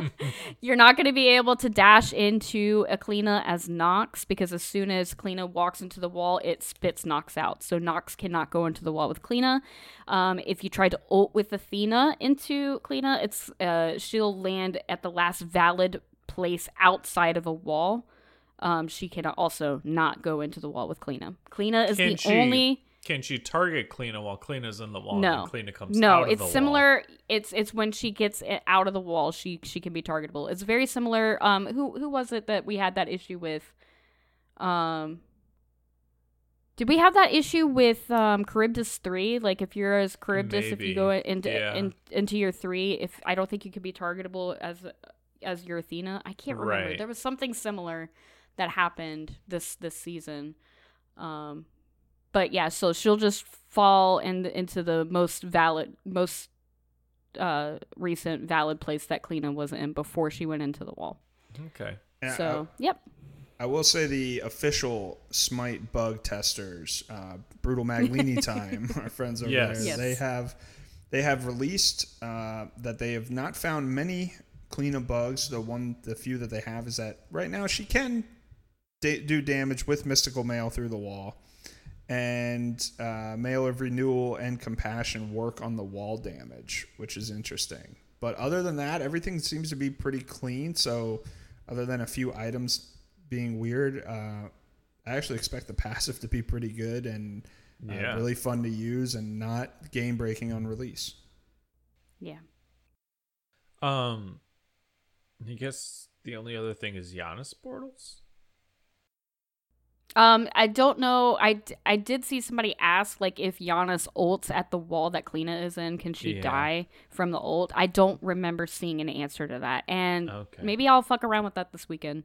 you're not going to be able to dash into a Cliodhna as Nox because as soon as Cliodhna walks into the wall, it spits Nox out. So Nox cannot go into the wall with Cliodhna. Um, if you try to ult with Athena into Cliodhna, it's uh, she'll land at the last valid place outside of a wall. Um, she can also not go into the wall with Cliodhna. Cliodhna is Can the she only. can she target Cliodhna while Cliodhna's in the wall? No, and Cliodhna comes no, out of it's the wall? similar. It's it's when she gets it out of the wall, she she can be targetable. It's very similar. Um, who who was it that we had that issue with? Um, did we have that issue with um Charybdis three? Like if you're as Charybdis, if you go into yeah. in, into your three, if I don't think you could be targetable as as your Athena. I can't remember. Right. There was something similar that happened this this season. Um, but yeah, so she'll just fall in into the most valid, most uh recent valid place that Cliodhna was in before she went into the wall. Okay. And So, yep. I will say the official Smite bug testers, uh, Brutal Maglini Time, our friends over Yes. there, Yes. they have they have released uh, that they have not found many cleanup bugs. The one, the few that they have is that right now she can da- do damage with mystical mail through the wall, and uh, mail of renewal and compassion work on the wall damage, which is interesting. But other than that, everything seems to be pretty clean. So, other than a few items being weird, uh, I actually expect the passive to be pretty good and uh, Yeah. really fun to use and not game breaking on release. Yeah. Um, I guess the only other thing is Janus portals. Um, I don't know. I, I did see somebody ask like if Janus ults at the wall that Cliodhna is in, can she Yeah. die from the ult? I don't remember seeing an answer to that, and Okay. maybe I'll fuck around with that this weekend.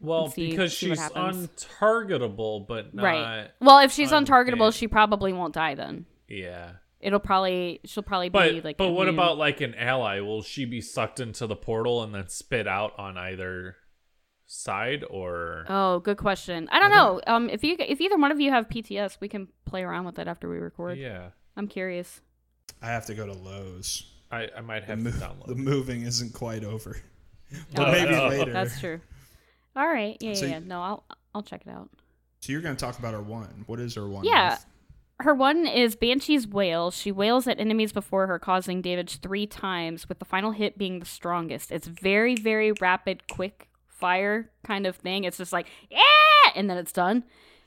Well, see- because see she's untargetable, but not. right. Well, if she's untargetable, she probably won't die then. Yeah. It'll probably she'll probably But be like. but what immune. about like an ally? Will she be sucked into the portal and then spit out on either side or? Oh, good question. I don't know. Um, if you if either one of you have PTS, we can play around with it after we record. yeah, I'm curious. I have to go to Lowe's. I I might The, have mo- to download. the moving isn't quite over. But Oh, maybe no. later. That's true. All right. Yeah, So yeah, you- yeah. No, I'll I'll check it out. So you're going to talk about her one. What is her one? Yeah. Ruth? Her one is Banshee's Wail. She wails at enemies before her, causing damage three times, with the final hit being the strongest. It's very, very rapid, quick fire kind of thing. It's just like, yeah, and then it's done.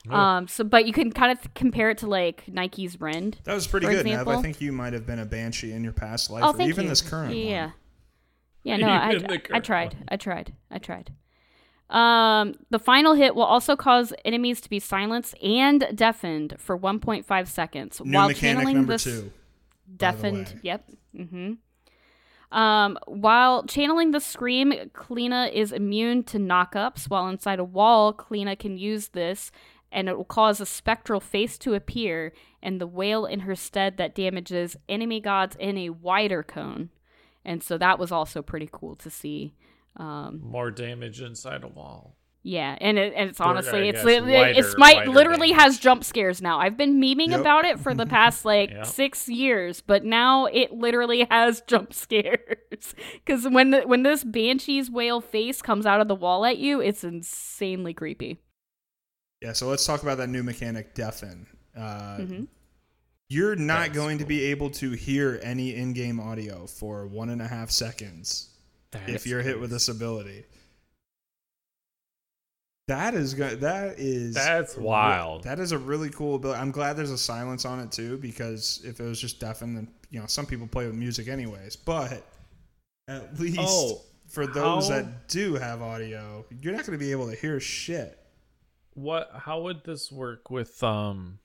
Oh. Um. So, but you can kind of compare it to like Nike's Rend. That was pretty For good, Nev. I think you might have been a banshee in your past life, Oh, or even you. this current Yeah. one. Yeah, no, I, Even the I tried. one. I tried. I tried. Um, the final hit will also cause enemies to be silenced and deafened for 1.5 seconds New while mechanic channeling number this two. deafened. way. Yep. Mm-hmm. Um, while channeling the scream, Cliodhna is immune to knockups. While inside a wall, Cliodhna can use this, and it will cause a spectral face to appear, and the wail in her stead that damages enemy gods in a wider cone. And so that was also pretty cool to see. Um, More damage inside a wall. Yeah, and, it, and it's honestly, I it's guess, li- wider- it's might wider literally damage. has jump scares now. I've been memeing Yep. about it for the past like Yep. six years, but now it literally has jump scares. Because when the, when this banshee's wail face comes out of the wall at you, it's insanely creepy. Yeah, so let's talk about that new mechanic, deafen. Uh, Mhm. You're not That's going to be able to hear any in-game audio for one and a half seconds if you're hit with this ability. That is go- that is That's wild. That is a really cool ability. I'm glad there's a silence on it too because if it was just deafen, then you know some people play with music anyways. But at least Oh, for those how- that do have audio, you're not going to be able to hear shit. What? How would this work with um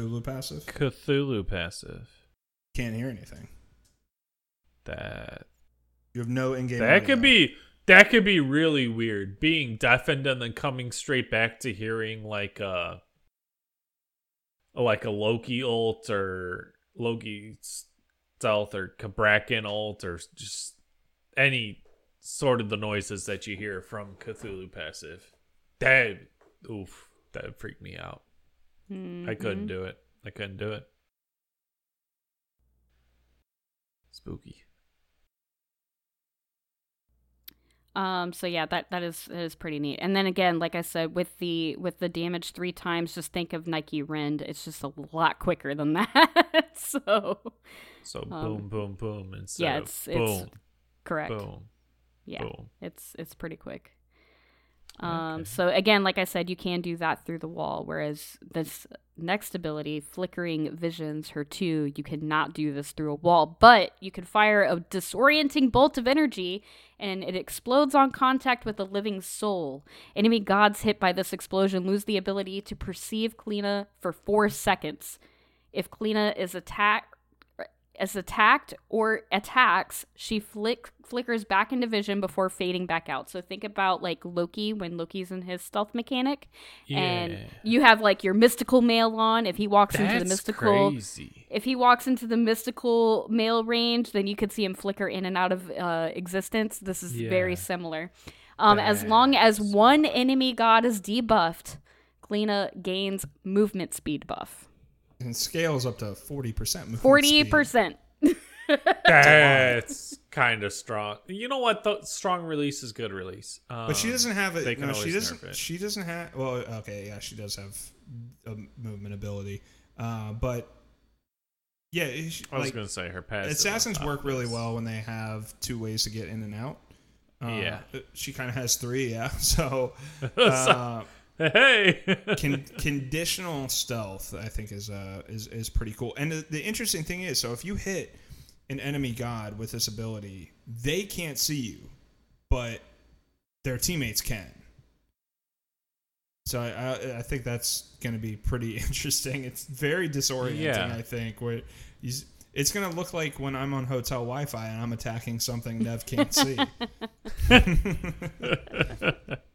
Hulu passive Cthulhu passive? can't hear anything. That You have no in-game. that audio. could be that could be really weird. Being deafened and then coming straight back to hearing like a like a Loki ult or Loki stealth or Cabrakan ult or just any sort of the noises that you hear from Cthulhu passive. That oof, that would freak me out. I couldn't Mhm. do it. I couldn't do it. Spooky. Um, so yeah, that that is that is pretty neat. And then again, like I said, with the with the damage three times, just think of Nike Rend. It's just a lot quicker than that. so So Um, boom, boom, boom, instead yeah, of it's- it's boom, correct. boom, Yeah. boom. It's it's pretty quick. Um, Okay. so again, like I said, you can do that through the wall. Whereas this next ability, flickering visions, her two, you cannot do this through a wall. But you can fire a disorienting bolt of energy, and it explodes on contact with a living soul. Enemy gods hit by this explosion lose the ability to perceive Cliodhna for four seconds. If Cliodhna is attacked is attacked or attacks, she flick flickers back into vision before fading back out. So think about like Loki when Loki's in his stealth mechanic, and you have like your mystical mail on. If he walks into the mystical, crazy. if he walks into the mystical mail range, then you could see him flicker in and out of uh, existence. This is very similar. Um, as long as one enemy god is debuffed, Cliodhna gains movement speed buff. And scales up to forty percent. Forty percent. That's kind of strong. You know what? though? strong release is good release. Um, But she doesn't have it. they can No, she always doesn't. nerf it. She doesn't have. Well, okay, yeah, she does have a movement ability, uh, but yeah, it- I was like, going to say her passive. assassins work of really well when they have two ways to get in and out. Uh, Yeah. she kind of has three. Yeah, so uh, Hey, con- conditional stealth, I think, is uh is is pretty cool. And the, the interesting thing is, so if you hit an enemy god with this ability, they can't see you, but their teammates can. So I I, I think that's going to be pretty interesting. It's very disorienting. Yeah. I think where you, it's going to look like when I'm on hotel Wi-Fi and I'm attacking something Nev can't see.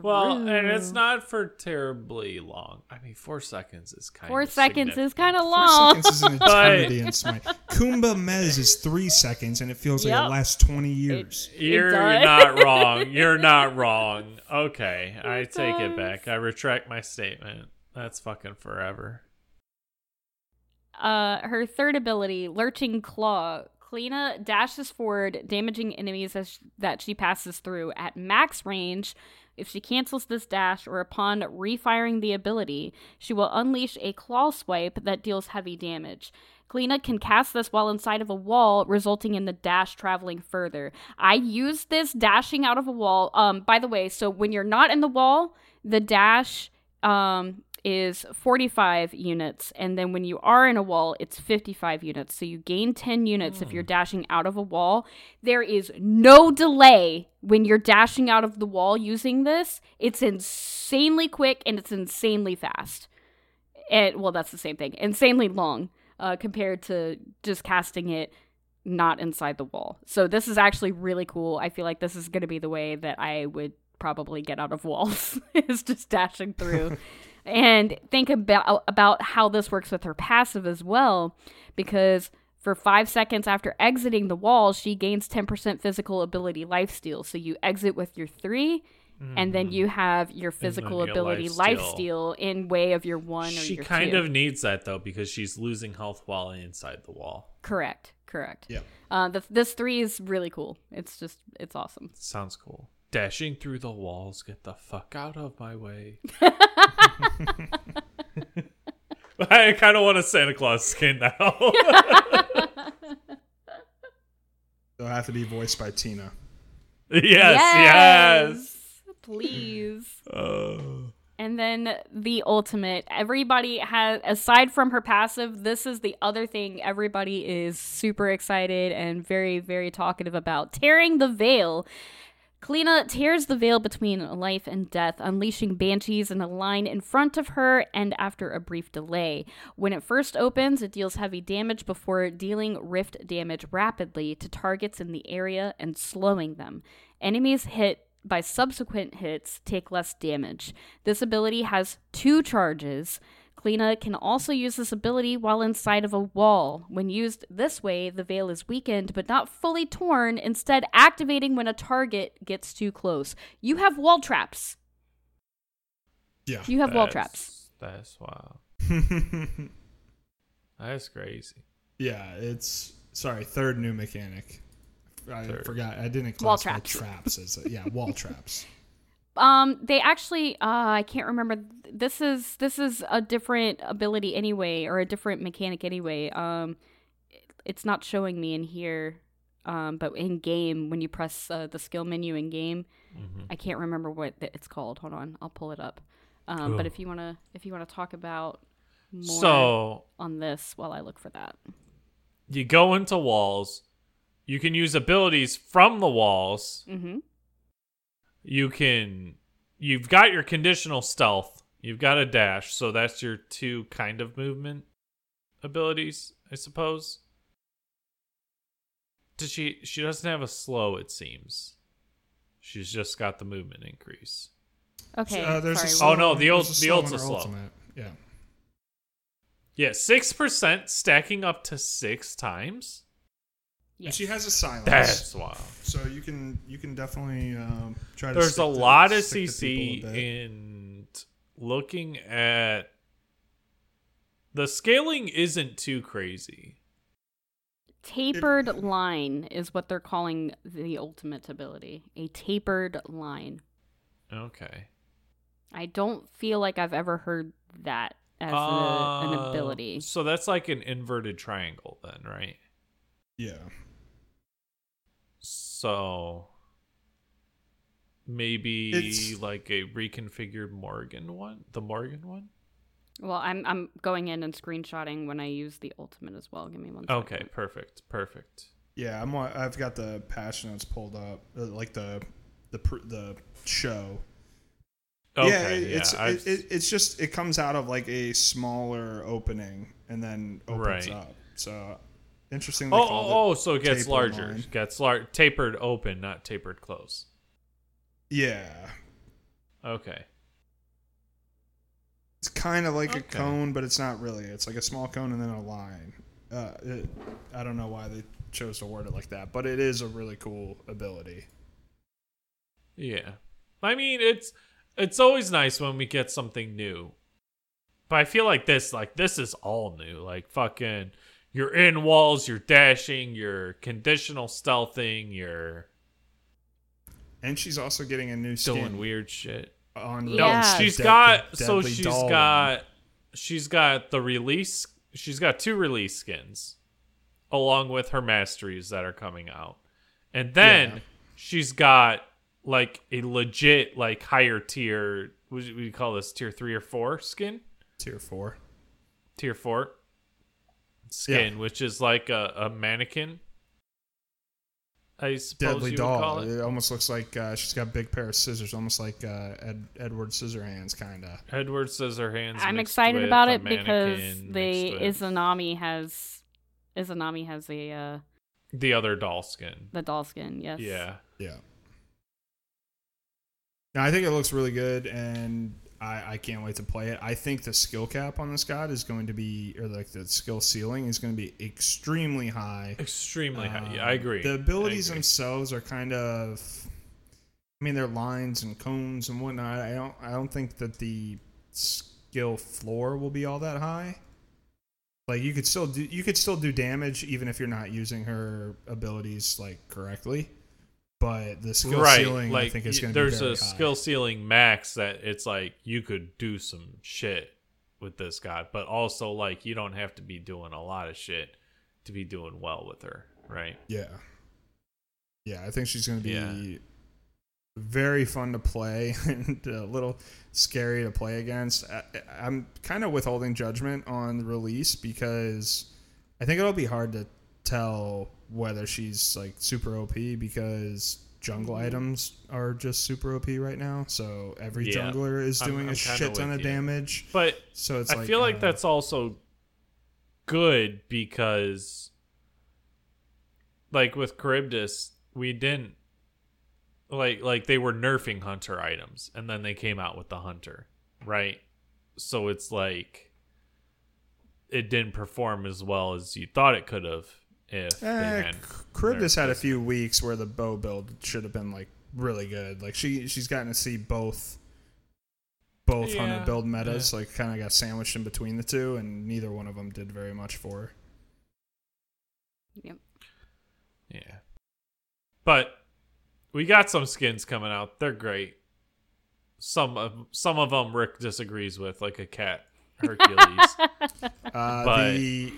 well, and it's not for terribly long. I mean, four seconds is kind Four of seconds is kind of long. Four long. seconds is an eternity in Smite. Kumba Mez is three seconds, and it feels like it lasts twenty years. You're, does. not wrong. You're not wrong. Okay, I take it back. I retract my statement. That's fucking forever. Uh, her third ability, Lurching Claw. Cliodhna dashes forward, damaging enemies as that she passes through at max range. If she cancels this dash or upon refiring the ability, she will unleash a claw swipe that deals heavy damage. Cliodhna can cast this while inside of a wall, resulting in the dash traveling further. I use this dashing out of a wall. Um, by the way, so when you're not in the wall, the dash um is 45 units and then when you are in a wall it's 55 units. So you gain 10 units if you're dashing out of a wall. There is no delay when you're dashing out of the wall using this. It's insanely quick and it's insanely fast. And well that's the same thing. Insanely long uh, compared to just casting it not inside the wall. So this is actually really cool. I feel like this is going to be the way that i would probably get out of walls is just dashing through and think about about how this works with her passive as well because for five seconds after exiting the wall she gains 10% physical ability lifesteal so you exit with your three and then you have your physical Mm-hmm. ability lifesteal. lifesteal in way of your one or She your kind two. of needs that though because she's losing health while inside the wall. correct correct Yeah. uh, the, this three is really cool it's just it's awesome Sounds cool. Dashing through the walls, get the fuck out of my way. I kind of want a Santa Claus skin now. They'll have to be voiced by Tina. yes, yes. please Oh. And then the ultimate. Everybody has, aside from her passive, this is the other thing everybody is super excited and very, very talkative about. Tearing the veil. Cliodhna tears the veil between life and death, unleashing banshees in a line in front of her and after a brief delay. When it first opens, it deals heavy damage before dealing rift damage rapidly to targets in the area and slowing them. Enemies hit by subsequent hits take less damage. This ability has two charges. Cliodhna can also use this ability while inside of a wall. When used this way, the veil is weakened but not fully torn, instead, activating when a target gets too close. You have wall traps. Yeah. You have wall traps. That's wow. That's crazy. yeah, it's sorry, third new mechanic. I Third. forgot. I didn't Wall classify traps. traps as a, yeah, wall traps. Um, they actually, uh, I can't remember. This is this is a different ability anyway, or a different mechanic anyway. Um, it's not showing me in here. Um, but in game, when you press uh, the skill menu in game, I can't remember what it's called. Hold on, I'll pull it up. Um, but if you wanna, if you wanna talk about more So on this while I look for that. you go into walls. You can use abilities from the walls. Mm-hmm. You can. You've got your conditional stealth. You've got a dash, so that's your two kind of movement abilities, I suppose. Does she? She doesn't have a slow. It seems. She's just got the movement increase. Okay. Uh, there's a sorry. Oh, no, the old the slow ult's on a slow. ultimate. Yeah. Yeah, six percent stacking up to six times. And Yes. she has a silence, That's wild. so you can you can definitely um, try to. There's stick a to- lot of CC people in looking at the scaling isn't too crazy. Tapered line is what they're calling the ultimate ability. A tapered line. Okay. I don't feel like I've ever heard that as a, an Uh, ability. So that's like an inverted triangle then, right? Yeah. So maybe It's- like a reconfigured Morgan one, the Morgan one. Well, I'm I'm going in and screenshotting when I use the ultimate as well. Give me one second. Okay, perfect, perfect. Yeah, I'm. I've got the patch notes pulled up, uh, like the the the show. Okay, yeah, yeah, it, it's I've- it, it, it's just it comes out of like a smaller opening and then opens Right. up. So interesting. Oh, called oh, oh, so it gets larger. line. Gets lar- tapered open, not tapered close. Yeah, Okay. it's kind of like a cone, but it's not really. It's like a small cone and then a line. Uh, it, I don't know why they chose to word it like that, but it is a really cool ability. Yeah. I mean, it's it's always nice when we get something new. But I feel like this like this is all new. Like fucking you're in walls, you're dashing, you're conditional stealthing, you're And she's also getting a new skin doing weird shit. on. No, Yeah. Release, she's the got Dead- so Deadly she's Doll one. got she's got the release she's got two release skins along with her masteries that are coming out and then Yeah. she's got like a legit like higher tier what do you call this tier three or four skin tier four. tier four skin which is like a, a mannequin i suppose Deadly you doll. would call It. it almost looks like uh, she's got a big pair of scissors, almost like uh, Ed, Edward Scissorhands, kind of. edward scissorhands I'm excited about it because mannequin they mixed with Izanami has Izanami has a uh, the other doll skin the doll skin. Yes. yeah Yeah. Now, I think it looks really good, and I, I can't wait to play it. I think the skill cap on this god is going to be, or like the skill ceiling is going to be extremely high. Extremely high. Um, Yeah, I agree. The abilities agree. themselves are kind of, I mean, they're lines and cones and whatnot. I don't, I don't think that the skill floor will be all that high. Like you could still do, you could still do damage even if you're not using her abilities like correctly. But the skill right. ceiling, like I think, is going to be there's a high. skill ceiling max that it's like you could do some shit with this god, but also like you don't have to be doing a lot of shit to be doing well with her, right? Yeah. Yeah, I think she's going to be Yeah. very fun to play and a little scary to play against. I, I'm kind of withholding judgment on release because I think it'll be hard to tell whether she's like super OP because jungle Mm-hmm. items are just super OP right now. So every Yeah. jungler is I'm- doing I'm a shit ton of you. damage. But So it's I like, feel like uh, that's also good because like with Charybdis, we didn't like like they were nerfing hunter items and then they came out with the hunter, right? So it's like it didn't perform as well as you thought it could have if they Eh, had Charybdis nerfed had a few weeks where the bow build should have been like really good. Like she she's gotten to see both both Yeah, hunter build metas. Like kind of got sandwiched in between the two, and neither one of them did very much for her. Yep. Yeah. But we got some skins coming out. They're great. Some of some of them Rick disagrees with, like a cat Hercules. Uh, But- the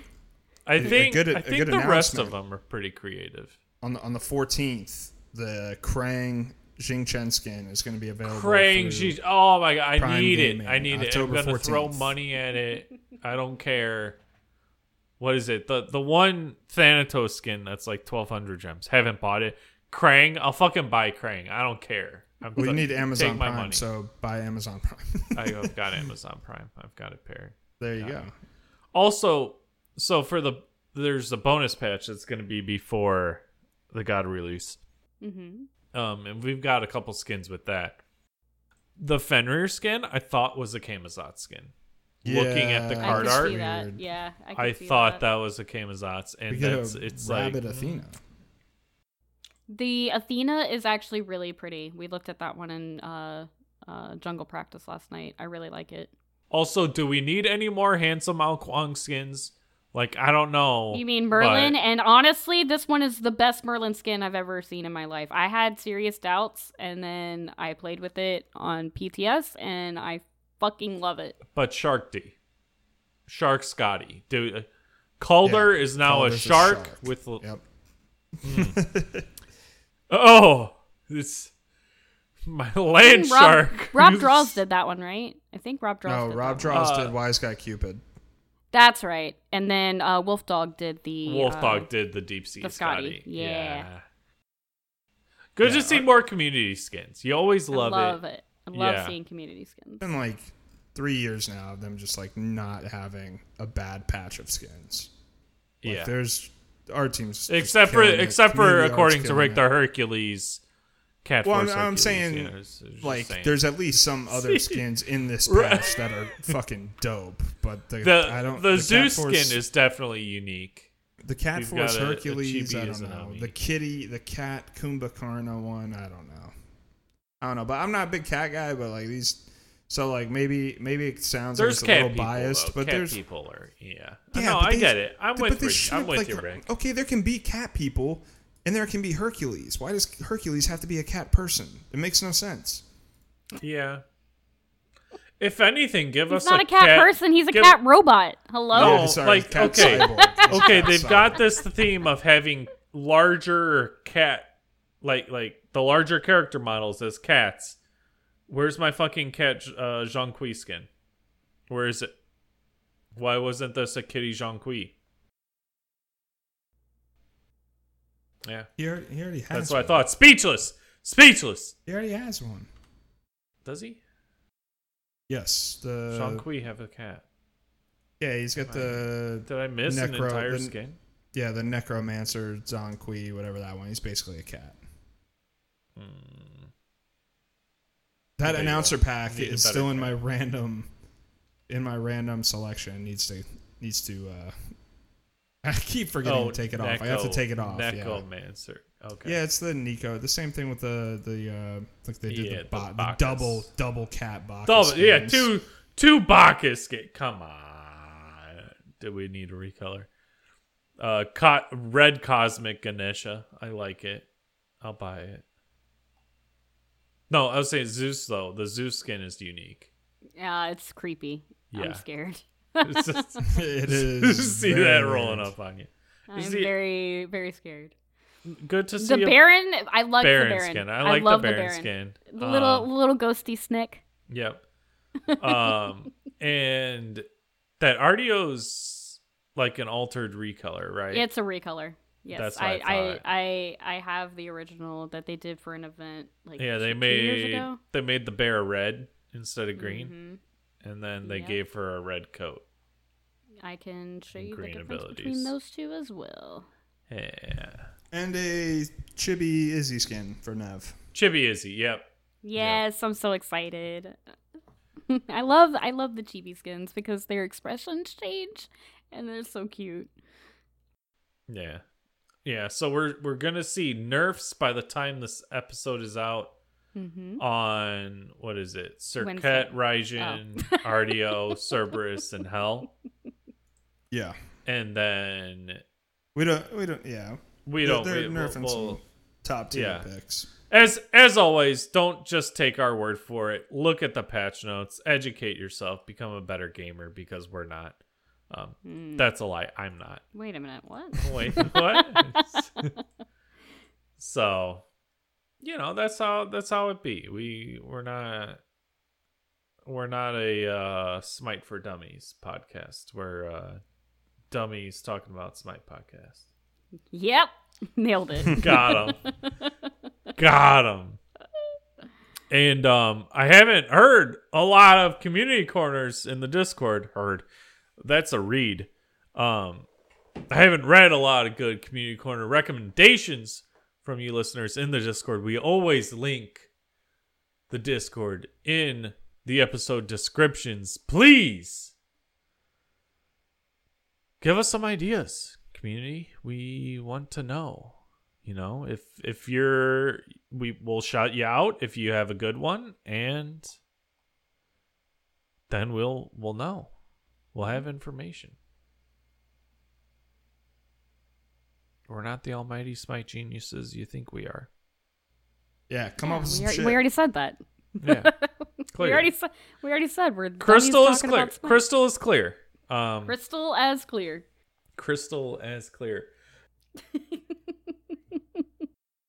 I A- a think good- a I think the rest of them are pretty creative. on the on the fourteenth, the Krang Xing Tian skin is going to be available. Krang, she's oh my god, I Prime need it. I need October it. I'm gonna throw money at it. I don't care. What is it? The the one Thanatos skin that's like twelve hundred gems. Haven't bought it. Krang, I'll fucking buy Krang. I don't care. I'm Well, you need Amazon Prime, money. so buy Amazon Prime. I've got Amazon Prime. I've got it paired. there you Got go. it. Also, so for the there's a bonus patch that's going to be before the God release. Mm-hmm. Um, and we've got a couple skins with that. The Fenrir skin I thought was a Camazotz skin. Looking at the Yeah, I card could art, see that. Yeah, I, could I see thought that. was a Camazotz's, and get that's a it's rabbit like Athena. The Athena is actually really pretty. We looked at that one in uh, uh, Jungle Practice last night. I really like it. Also, do we need any more handsome Ao Kuang skins? Like, I don't know. You mean Merlin? but- And honestly, this one is the best Merlin skin I've ever seen in my life. I had serious doubts, and then I played with it on PTS, and I fucking love it. but Shark D, Shark Scotty, dude. Calder Yeah, is now Calder's a a shark, shark. with. Yep. Oh, this my land Rob, shark. Rob Draws did that one, right? I think Rob Draws. No, did Rob. Draws Uh, did Wise Guy Cupid. That's right. And then uh, Wolf Dog did the Wolf uh, Dog did the deep sea the Scotty. Scotty, yeah. Good Yeah, to see I- more community skins. You always love, it. I love, love it. it. I love Yeah. seeing community skins. It's been like three years now of them just like not having a bad patch of skins. Like, Yeah. There's our team's Except for it. except for Community art's according to Rick the Hercules Cat Well, I'm, I'm saying, you know, it's- it's like, saying. there's at least some other skins in this patch that are fucking dope. But the, the I don't. the, Cat Zeus Force- skin is definitely unique. the Cat we've Force got a- a Hercules. I don't know. The kitty, the cat Kumbhakarna one. I don't know. I don't know, but I'm not a big cat guy. But like these, so like maybe maybe it sounds like it's a little biased, though. but cat there's people are yeah. Yeah, no, I get it. I'm with they Rick. should I'm with like, you, uh, Rick. Okay, there can be cat people, and there can be Hercules. Why does Hercules have to be a cat person? It makes no sense. Yeah. If anything, give He's us not a cat, person. He's a give- cat robot. Hello. No, Yeah, sorry, like, cat okay. cyborg. He's a okay, they've cyborg. got this theme of having larger cat, like like the larger character models as cats. Where's my fucking cat, uh, Zhong Kui skin? Where is it? Why wasn't this a kitty Zhong Kui? Yeah, He already, he already has. that's what I thought. Speechless, speechless. He already has one. Does he? Yes, the Zhong Kui have a cat? yeah, he's got the Did I miss an entire the- skin? yeah the Necromancer Zhong Kui, whatever that one. He's basically a cat. Hmm. That There announcer pack is still in cat. my random in my random selection. Needs to needs to. uh I keep forgetting to take it off. I have to Oh, take it off. Yeah. Okay. Yeah, it's the Nico. The same thing with the the uh like they did Yeah, the, the bo- the Bacchus. double double cat box. Double, yeah, two two Bacchus. skin. Come on. Do we need a recolor? Uh, co- red cosmic Ganesha. I like it. I'll buy it. No, I was saying Zeus though. The Zeus skin is unique. Yeah, it's creepy. Yeah. I'm scared. It's just, it is. see very that rolling up on you. I'm see- very, very scared. Good to see The a Baron, I love Baron, the Baron. skin. I like love the Baron, Baron. skin. The little Um, little ghosty snick. Yep. um, and that Artio's like an altered recolor, right? It's a recolor. Yes, That's what I, I I. I, I have the original that they did for an event like yeah, they two years made ago. they made the bear red instead of green, Mhm. And then they Yep. gave her a red coat. I can show you the green difference abilities. between those two as well. Yeah, And a chibi Izzy skin for Nev. Chibi Izzy. Yep. Yes, I'm so excited. I love I love the chibi skins because their expressions change and they're so cute. Yeah. Yeah. So we're we're gonna see nerfs by the time this episode is out hmm on what is it? Wednesday. Circuit, Raijin, Artio, Cerberus, and Hel, Yeah, and then we don't. We don't. Yeah, we They're- don't. They're we, nerfing we'll- some top tier yeah. picks. As as always, don't just take our word for it. Look at the patch notes, educate yourself, become a better gamer because we're not. Um, Mm. That's a lie. I'm not. Wait a minute, what? Wait, what? so, you know, that's how that's how it be. We we're not we're not a uh, Smite for Dummies podcast. We're uh, dummies talking about Smite podcast. yep, nailed it. Got him. Got him. And um, I haven't heard a lot of community corners in the Discord. Heard that's a read. Um, I haven't read a lot of good community corner recommendations from you listeners in the Discord. We always link the Discord in the episode descriptions. Please give us some ideas, community. We want to know. You know, if if you're we will shout you out if you have a good one and then we'll we'll know. We'll have information. We're not the almighty smite geniuses you think we are. Yeah, come Yeah, up with we, some ar- shit. we already said that. Yeah. We already said. We already said we're Crystal is clear. Crystal is clear. Um Crystal as clear. crystal as clear.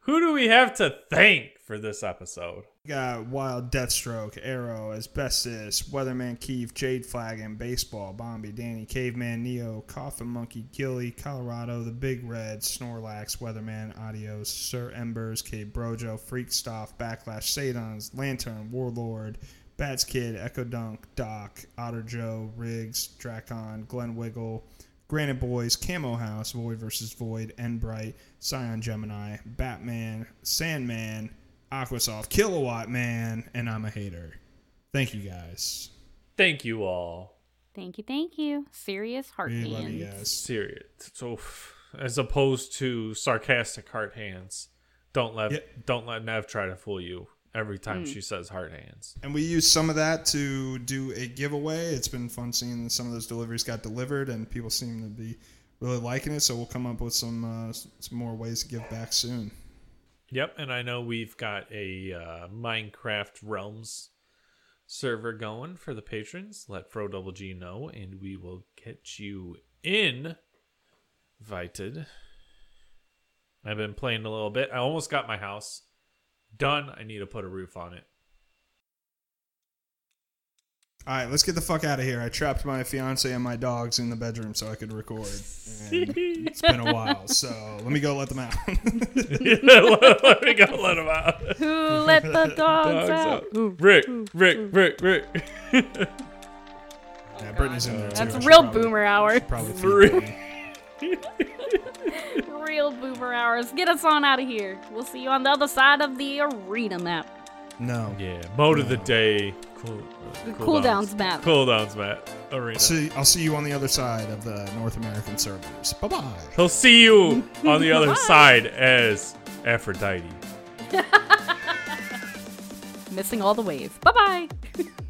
Who do we have to thank for this episode? Got Wild Deathstroke, Arrow, Asbestos, Weatherman Keith, Jade Flagon, Baseball, Bombi, Danny, Caveman, Neo, Coffin Monkey, Gilly, Colorado, The Big Red, Snorlax, Weatherman, Adios, Sir Embers, K Brojo, Freakstoff, Backlash, Sadons, Lantern, Warlord, Bats Kid, Echo Dunk, Doc, Otter Joe, Riggs, Dracon, Glen Wiggle, Granite Boys, Camo House, Void vs. Void, Endbright, Scion Gemini, Batman, Sandman, Aquasoft, Kilowatt Man, and I'm a hater. Thank you guys. Thank you all. Thank you, thank you. Serious heart We love you guys. Serious. So, as opposed to sarcastic heart hands, don't let Yep. don't let Nev try to fool you every time she says heart hands. And we used some of that to do a giveaway. It's been fun seeing some of those deliveries got delivered, and people seem to be really liking it. So we'll come up with some uh, some more ways to give back soon. Yep, and I know we've got a uh, Minecraft Realms server going for the patrons. Let Fro Double G know, and we will get you in invited. I've been playing a little bit. I almost got my house done. I need to put a roof on it. All right, let's get the fuck out of here. I trapped my fiance and my dogs in the bedroom so I could record. And it's been a while, so let me go let them out. let me go let him out. Who let the dogs, Dogs out? out. Ooh. Rick, Rick, Rick, Rick. yeah, Brittany's in there too. That's I real probably- boomer hour. Probably feed Real- Real boomer hours. Get us on out of here. We'll see you on the other side of the arena map. No. Yeah, mode of the day. Cool, uh, Cooldowns map. Cooldowns map. Arena. See, I'll see you on the other side of the North American servers. Bye bye. He'll see you on the other side as Aphrodite. Missing all the wave. Bye bye.